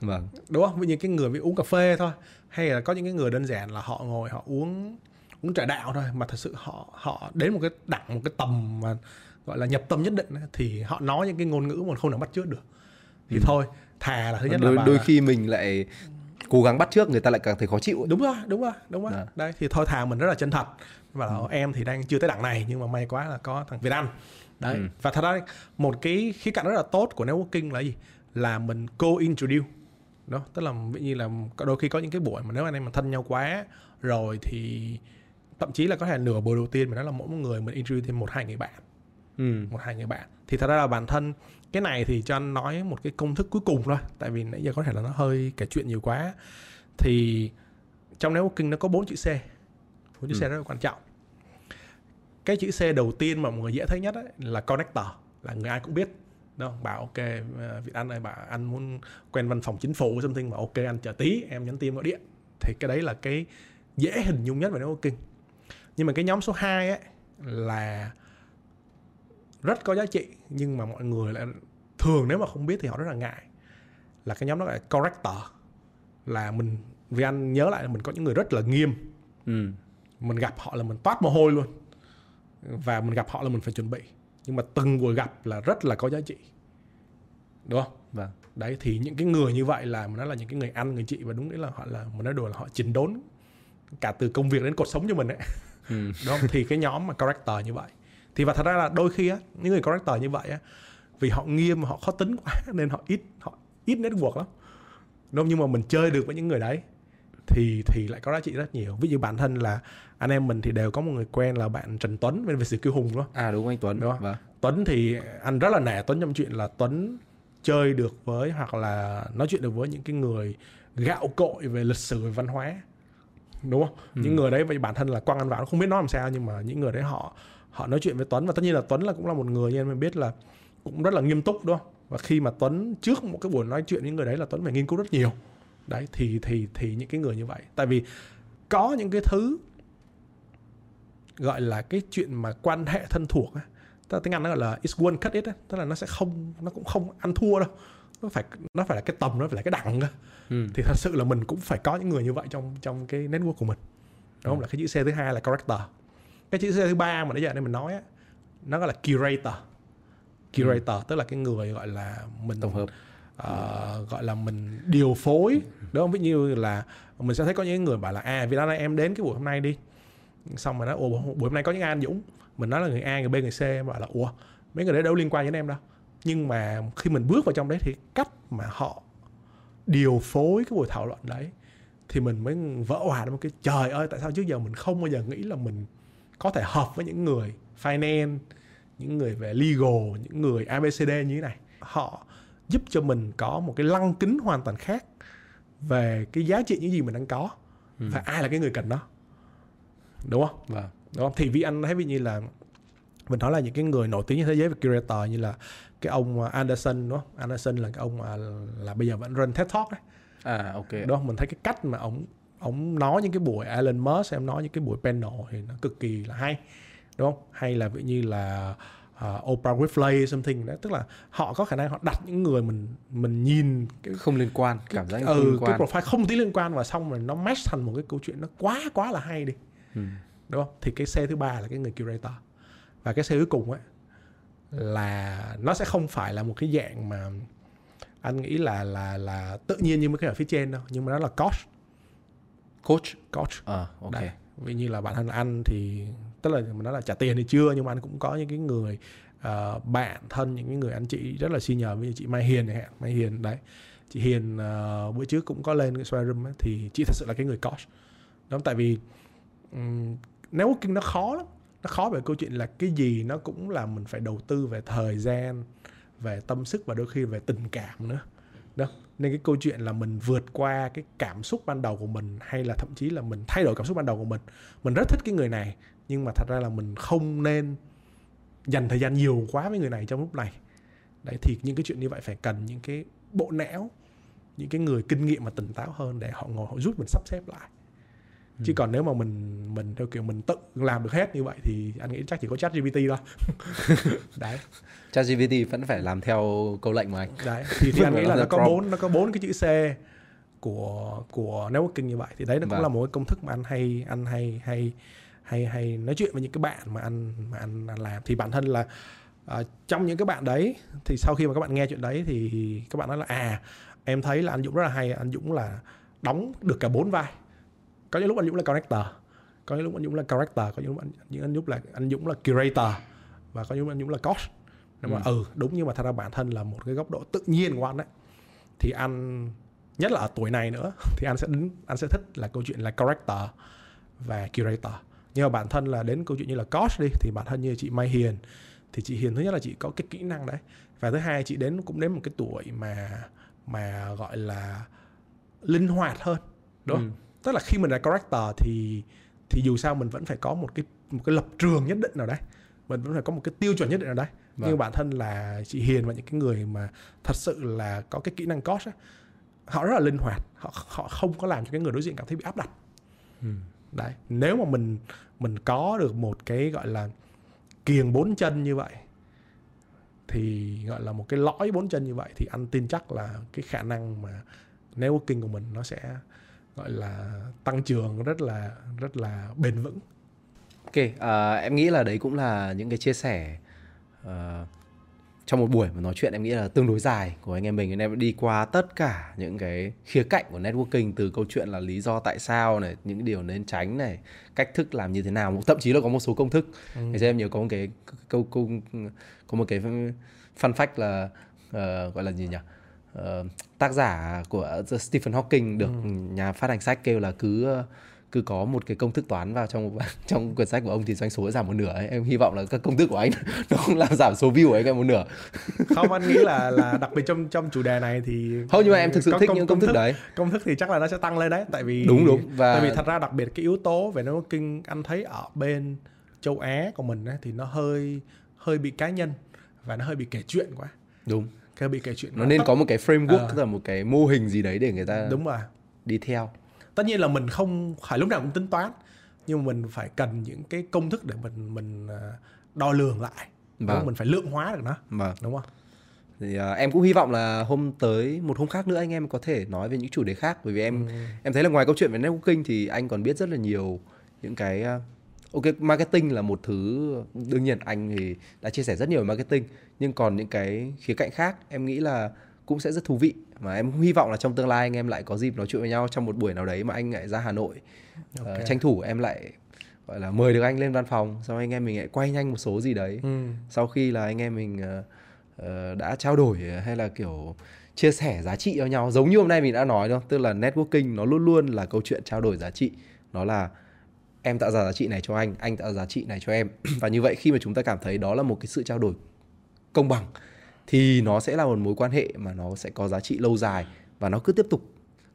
Vâng. Đúng không? Ví như cái người bị uống cà phê thôi hay là có những cái người đơn giản là họ ngồi họ uống uống trà đạo thôi mà thật sự họ họ đến một cái đẳng một cái tầm mà gọi là nhập tâm nhất định thì họ nói những cái ngôn ngữ mà không thể bắt trước được. Thì ừ. thôi thà là thứ nhất đôi, là đôi khi mình lại cố gắng bắt trước người ta lại càng thấy khó chịu đúng rồi đúng rồi đúng rồi à. đấy thì thôi thà mình rất là chân thật và ừ. em thì đang chưa tới đẳng này nhưng mà may quá là có thằng Việt Anh đấy ừ. và thật ra một cái khía cạnh rất là tốt của networking là gì là mình co-introduce đó tức là ví như là đôi khi có những cái buổi mà nếu anh em mà thân nhau quá rồi thì thậm chí là có thể nửa buổi đầu tiên mà nó là mỗi một người mình introduce thêm một hai người bạn ừ. một hai người bạn thì thật ra là bản thân cái này thì cho anh nói một cái công thức cuối cùng thôi tại vì nãy giờ có thể là nó hơi kể chuyện nhiều quá. Thì trong networking nó có bốn chữ C. Bốn chữ C Ừ. rất là quan trọng. Cái chữ C đầu tiên mà mọi người dễ thấy nhất ấy, là connector là người ai cũng biết. Đúng không? bảo ok ờ, Việt Anh ơi bảo anh muốn quen văn phòng chính phủ something mà ok anh chờ tí em nhắn tin gọi điện. Thì cái đấy là cái dễ hình dung nhất về networking. Nhưng mà cái nhóm số 2 ấy là rất có giá trị nhưng mà mọi người lại thường nếu mà không biết thì họ rất là ngại. Là cái nhóm đó là corrector là mình vì anh nhớ lại là mình có những người rất là nghiêm. Ừ. mình gặp họ là mình toát mồ hôi luôn. Và mình gặp họ là mình phải chuẩn bị. Nhưng mà từng buổi gặp là rất là có giá trị. Đúng không? Vâng. đấy thì những cái người như vậy là mình nói là những cái người anh người chị và đúng nghĩa là họ là mình nói đùa là họ chỉnh đốn cả từ công việc đến cuộc sống cho mình ấy. Ừ. đúng không? Thì cái nhóm mà character như vậy thì và thật ra là đôi khi á những người character như vậy á vì họ nghiêm họ khó tính quá nên họ ít họ ít network lắm. Đúng nhưng mà mình chơi được với những người đấy thì thì lại có giá trị rất nhiều. Ví dụ bản thân là anh em mình thì đều có một người quen là bạn Trần Tuấn bên về sự kiêu hùng không À đúng anh Tuấn. Đúng không? Vâng. Tuấn thì anh rất là nể Tuấn trong chuyện là Tuấn chơi được với hoặc là nói chuyện được với những cái người gạo cội về lịch sử về văn hóa. Đúng không? Những người đấy vậy bản thân là quang anh vào nó không biết nói làm sao nhưng mà những người đấy họ họ nói chuyện với Tuấn và tất nhiên là Tuấn là cũng là một người như mình biết là cũng rất là nghiêm túc đúng không? Và khi mà Tuấn trước một cái buổi nói chuyện với người đấy là Tuấn phải nghiên cứu rất nhiều. Đấy thì thì thì những cái người như vậy. Tại vì có những cái thứ gọi là cái chuyện mà quan hệ thân thuộc á tức là tiếng Anh nó gọi là it's one cut it á tức là nó sẽ không nó cũng không ăn thua đâu. Nó phải nó phải là cái tầm nó phải là cái đẳng cơ. Ừ. thì thật sự là mình cũng phải có những người như vậy trong trong cái network của mình. Đúng không? Là cái chữ C thứ hai là character cái chữ thứ ba mà nãy giờ này mình nói á nó gọi là curator. Curator tức là cái người gọi là mình Tổng hợp. ờ, gọi là mình điều phối đúng không? Ví dụ như là mình sẽ thấy có những người bảo là à vì đó là em đến cái buổi hôm nay đi. Xong rồi nói ủa buổi hôm nay có những ai anh Dũng? Mình nói là người A người B người C em bảo là ủa mấy người đấy đâu liên quan đến em đâu. Nhưng mà khi mình bước vào trong đấy thì cách mà họ điều phối cái buổi thảo luận đấy thì mình mới vỡ hòa một cái trời ơi tại sao trước giờ mình không bao giờ nghĩ là mình có thể hợp với những người finance những người về legal những người abcd như thế này. Họ giúp cho mình có một cái lăng kính hoàn toàn khác về cái giá trị những gì mình đang có và ai là cái người cần nó. Đúng không? Vâng. đúng không? Thì vì anh thấy ví như là mình nói là những cái người nổi tiếng trên thế giới về curator như là cái ông Anderson đúng không? Anderson là cái ông mà là bây giờ vẫn run TED Talk đấy. À ok. đúng không? Mình thấy cái cách mà ông ông nói những cái buổi Elon Musk em nói những cái buổi panel thì nó cực kỳ là hay đúng không? Hay là ví như là uh, Oprah Winfrey something đó tức là họ có khả năng họ đặt những người mình mình nhìn cái Không liên quan, cảm giác như không ừ, liên cái quan. profile không tí liên quan và xong rồi nó match thành một cái câu chuyện nó quá quá là hay đi. Ừ. đúng không? Thì cái C thứ ba là cái người curator. Và cái C cuối cùng ấy là nó sẽ không phải là một cái dạng mà anh nghĩ là là là tự nhiên như mấy cái ở phía trên đâu nhưng mà nó là coach Coach. coach À ok. Đấy. ví như là bản thân anh thì tức là mình nói là trả tiền thì chưa nhưng mà anh cũng có những cái người ờ, bạn thân những cái người anh chị rất là senior như chị Mai Hiền này Mai Hiền đấy chị Hiền ờ, bữa trước cũng có lên cái Square Room ấy, thì chị thật sự là cái người coach đó tại vì um, networking nó khó lắm nó khó về câu chuyện là cái gì nó cũng là mình phải đầu tư về thời gian về tâm sức và đôi khi về tình cảm nữa đó nên cái câu chuyện là mình vượt qua cái cảm xúc ban đầu của mình, hay là thậm chí là mình thay đổi cảm xúc ban đầu của mình. Mình rất thích cái người này, nhưng mà thật ra là mình không nên dành thời gian nhiều quá với người này trong lúc này. Đấy, thì những cái chuyện như vậy phải cần những cái bộ não, những cái người kinh nghiệm mà tỉnh táo hơn để họ ngồi họ giúp mình sắp xếp lại chứ còn nếu mà mình mình theo kiểu mình tự làm được hết như vậy thì anh nghĩ chắc chỉ có chat GPT thôi. Đấy. ChatGPT vẫn phải làm theo câu lệnh của anh. đấy thì, thì anh nghĩ là nó có bốn nó có bốn cái chữ C của của networking như vậy. Thì đấy nó cũng Vâng. là một cái công thức mà anh hay anh hay hay hay hay nói chuyện với những cái bạn mà anh mà anh, anh làm. Thì bản thân là ờ, trong những cái bạn đấy thì sau khi mà các bạn nghe chuyện đấy thì các bạn nói là à em thấy là anh Dũng rất là hay anh Dũng là đóng được cả bốn vai có những lúc anh Dũng là connector có những lúc anh Dũng là character có những lúc anh, những anh Dũng là anh Dũng là curator và có những lúc anh Dũng là coach nhưng mà ừ. đúng nhưng mà thật ra bản thân là một cái góc độ tự nhiên của anh ấy thì anh nhất là ở tuổi này nữa thì anh sẽ đến anh sẽ thích là câu chuyện là character và curator nhưng mà bản thân là đến câu chuyện như là coach đi thì bản thân như chị Mai Hiền thì chị Hiền thứ nhất là chị có cái kỹ năng đấy và thứ hai chị đến cũng đến một cái tuổi mà mà gọi là linh hoạt hơn đúng không? Ừ. tức là khi mình là character thì thì dù sao mình vẫn phải có một cái một cái lập trường nhất định nào đấy. Mình vẫn phải có một cái tiêu chuẩn nhất định nào đấy. Vâng. nhưng bản thân là chị Hiền và những cái người mà thật sự là có cái kỹ năng coach ấy, họ rất là linh hoạt. Họ họ không có làm cho cái người đối diện cảm thấy bị áp đặt. Ừ. đấy. Nếu mà mình mình có được một cái gọi là kiềng bốn chân như vậy thì gọi là một cái lõi bốn chân như vậy thì anh tin chắc là cái khả năng mà networking của mình nó sẽ gọi là tăng trưởng rất là rất là bền vững. Ok, uh, em nghĩ là đấy cũng là những cái chia sẻ uh, trong một buổi mà nói chuyện em nghĩ là tương đối dài của anh em mình anh em đi qua tất cả những cái khía cạnh của networking từ câu chuyện là lý do tại sao này những điều nên tránh này cách thức làm như thế nào thậm chí là có một số công thức ừ. em nhớ có một cái câu câu có một cái fun fact là uh, gọi là gì nhỉ uh, tác giả của Stephen Hawking được ừ. nhà phát hành sách kêu là cứ cứ có một cái công thức toán vào trong trong quyển sách của ông thì doanh số sẽ giảm một nửa ấy. em hy vọng là các công thức của anh nó không làm giảm số view của anh một nửa. Không anh nghĩ là là đặc biệt trong trong chủ đề này thì không nhưng mà em thực sự thích công, những công, thức, thức đấy. công thức thì chắc là nó sẽ tăng lên đấy tại vì đúng đúng. Và tại vì thật ra đặc biệt cái yếu tố về networking anh thấy ở bên châu Á của mình ấy, thì nó hơi hơi bị cá nhân và nó hơi bị kể chuyện quá. Đúng cái bị kể chuyện nó nên có một cái framework à. tức là một cái mô hình gì đấy để người ta đúng rồi đi theo tất nhiên là mình không phải lúc nào cũng tính toán nhưng mà mình phải cần những cái công thức để mình mình à, đo lường lại vâng. mình phải lượng hóa được nó vâng. đúng không thì uh, em cũng hy vọng là hôm tới một hôm khác nữa anh em có thể nói về những chủ đề khác bởi vì em ừ. em thấy là ngoài câu chuyện về networking thì anh còn biết rất là nhiều những cái ok marketing là một thứ đương nhiên anh thì đã chia sẻ rất nhiều về marketing nhưng còn những cái khía cạnh khác em nghĩ là cũng sẽ rất thú vị mà em hy vọng là trong tương lai anh em lại có dịp nói chuyện với nhau trong một buổi nào đấy mà anh lại ra Hà Nội ờ, okay. uh, tranh thủ em lại gọi là mời được anh lên văn phòng sau anh em mình lại quay nhanh một số gì đấy ừ. sau khi là anh em mình uh, uh, đã trao đổi hay là kiểu chia sẻ giá trị cho nhau giống như hôm nay mình đã nói đâu tức là networking nó luôn luôn là câu chuyện trao đổi giá trị nó là em tạo ra giá trị này cho anh anh tạo ra giá trị này cho em. Và như vậy khi mà chúng ta cảm thấy đó là một cái sự trao đổi công bằng thì nó sẽ là một mối quan hệ mà nó sẽ có giá trị lâu dài và nó cứ tiếp tục.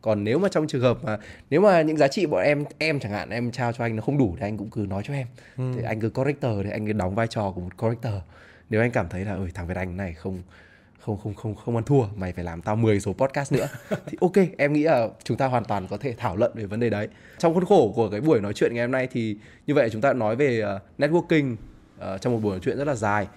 Còn nếu mà trong trường hợp mà nếu mà những giá trị bọn em em chẳng hạn em trao cho anh nó không đủ thì anh cũng cứ nói cho em. Ừ. thì anh cứ corrector thì anh cứ đóng vai trò của một corrector. Nếu anh cảm thấy là ơi thằng Việt Anh này không không không không không ăn thua mày phải làm tao 10 số podcast nữa. Thì ok em nghĩ là chúng ta hoàn toàn có thể thảo luận về vấn đề đấy. Trong khuôn khổ của cái buổi nói chuyện ngày hôm nay thì như vậy chúng ta nói về uh, networking uh, trong một buổi nói chuyện rất là dài.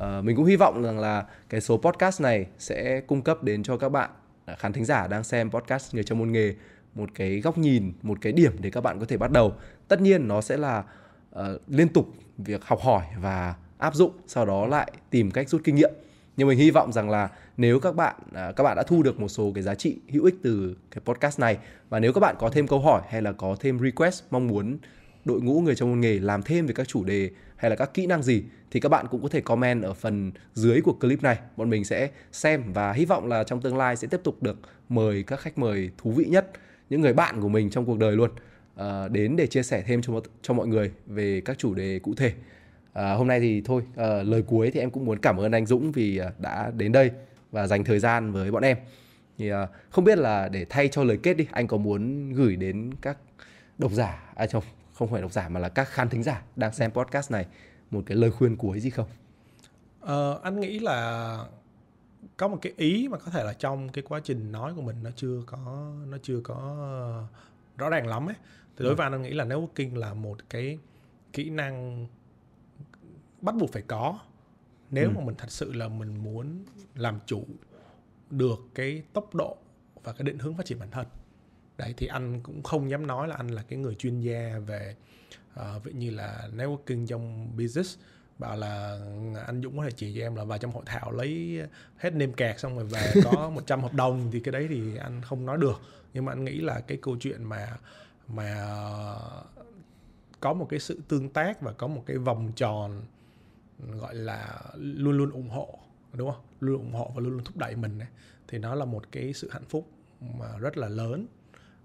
Uh, mình cũng hy vọng rằng là cái số podcast này sẽ cung cấp đến cho các bạn khán thính giả đang xem podcast người trong môn nghề một cái góc nhìn một cái điểm để các bạn có thể bắt đầu. Tất nhiên nó sẽ là uh, liên tục việc học hỏi và áp dụng sau đó lại tìm cách rút kinh nghiệm nhưng mình hy vọng rằng là nếu các bạn à, các bạn đã thu được một số cái giá trị hữu ích từ cái podcast này và nếu các bạn có thêm câu hỏi hay là có thêm request mong muốn đội ngũ người trong nghề làm thêm về các chủ đề hay là các kỹ năng gì thì các bạn cũng có thể comment ở phần dưới của clip này. Bọn mình sẽ xem và hy vọng là trong tương lai sẽ tiếp tục được mời các khách mời thú vị nhất những người bạn của mình trong cuộc đời luôn. Ờ, đến để chia sẻ thêm cho cho mọi người về các chủ đề cụ thể. À, hôm nay thì thôi à, lời cuối thì em cũng muốn cảm ơn anh Dũng vì à, đã đến đây và dành thời gian với bọn em. Thì à, không biết là để thay cho lời kết đi, anh có muốn gửi đến các độc giả, à không, không phải độc giả mà là các khán thính giả đang xem podcast này một cái lời khuyên cuối gì không? Ờ, anh nghĩ là có một cái ý mà có thể là trong cái quá trình nói của mình nó chưa có nó chưa có rõ ràng lắm ấy. Thì đối ừ. với anh anh nghĩ là networking là một cái kỹ năng bắt buộc phải có. Nếu ừ. mà mình thật sự là mình muốn làm chủ được cái tốc độ và cái định hướng phát triển bản thân. Đấy thì anh cũng không dám nói là anh là cái người chuyên gia về uh, ví như là networking trong business bảo là anh Dũng có thể chỉ cho em là vào trong hội thảo lấy hết nêm kẹt xong rồi về có 100 hợp đồng thì cái đấy thì anh không nói được. Nhưng mà anh nghĩ là cái câu chuyện mà mà có một cái sự tương tác và có một cái vòng tròn gọi là luôn luôn ủng hộ đúng không luôn ủng hộ và luôn luôn thúc đẩy mình ấy. thì nó là một cái sự hạnh phúc mà rất là lớn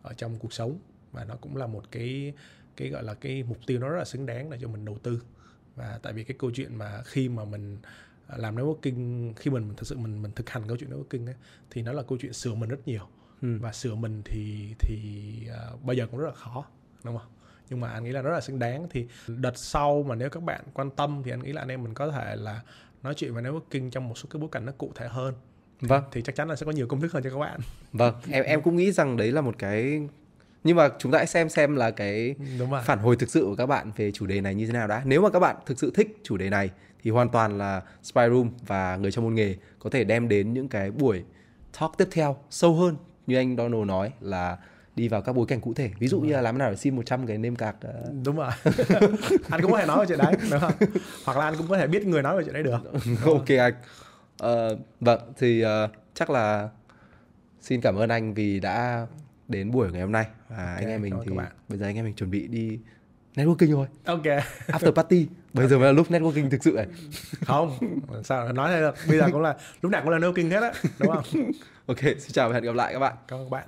ở trong cuộc sống và nó cũng là một cái cái gọi là cái mục tiêu nó rất là xứng đáng để cho mình đầu tư và tại vì cái câu chuyện mà khi mà mình à, làm networking khi mình, mình thực sự mình mình thực hành câu chuyện networking ấy, thì nó là câu chuyện sửa mình rất nhiều ừ. và sửa mình thì thì uh, bây giờ cũng rất là khó đúng không nhưng mà anh nghĩ là rất là xứng đáng. Thì đợt sau mà nếu các bạn quan tâm thì anh nghĩ là anh em mình có thể là nói chuyện về networking trong một số cái bối cảnh nó cụ thể hơn. Vâng. Thì chắc chắn là sẽ có nhiều công thức hơn cho các bạn. Vâng em em cũng nghĩ rằng đấy là một cái nhưng mà chúng ta hãy xem xem là cái phản hồi thực sự của các bạn về chủ đề này như thế nào đã. Nếu mà các bạn thực sự thích chủ đề này thì hoàn toàn là Spy Room và người trong môn nghề có thể đem đến những cái buổi talk tiếp theo sâu hơn. Như anh Donald nói là đi vào các bối cảnh cụ thể. Ví dụ đúng như rồi. là làm nào để xin 100 cái name card uh... đúng rồi. Anh cũng có thể nói về chuyện đấy đúng không? Hoặc là anh cũng có thể biết người nói về chuyện đấy được. Ok anh. Uh, vâng thì uh, chắc là xin cảm ơn anh vì đã đến buổi ngày hôm nay. Và okay, anh em mình thì bây giờ anh em mình chuẩn bị đi networking thôi ok. After party. Bây giờ mới là lúc networking thực sự này. Không sao nói thế được? Bây giờ cũng là lúc nào cũng là networking hết á đúng không? Ok xin chào và hẹn gặp lại các bạn. Cảm ơn các bạn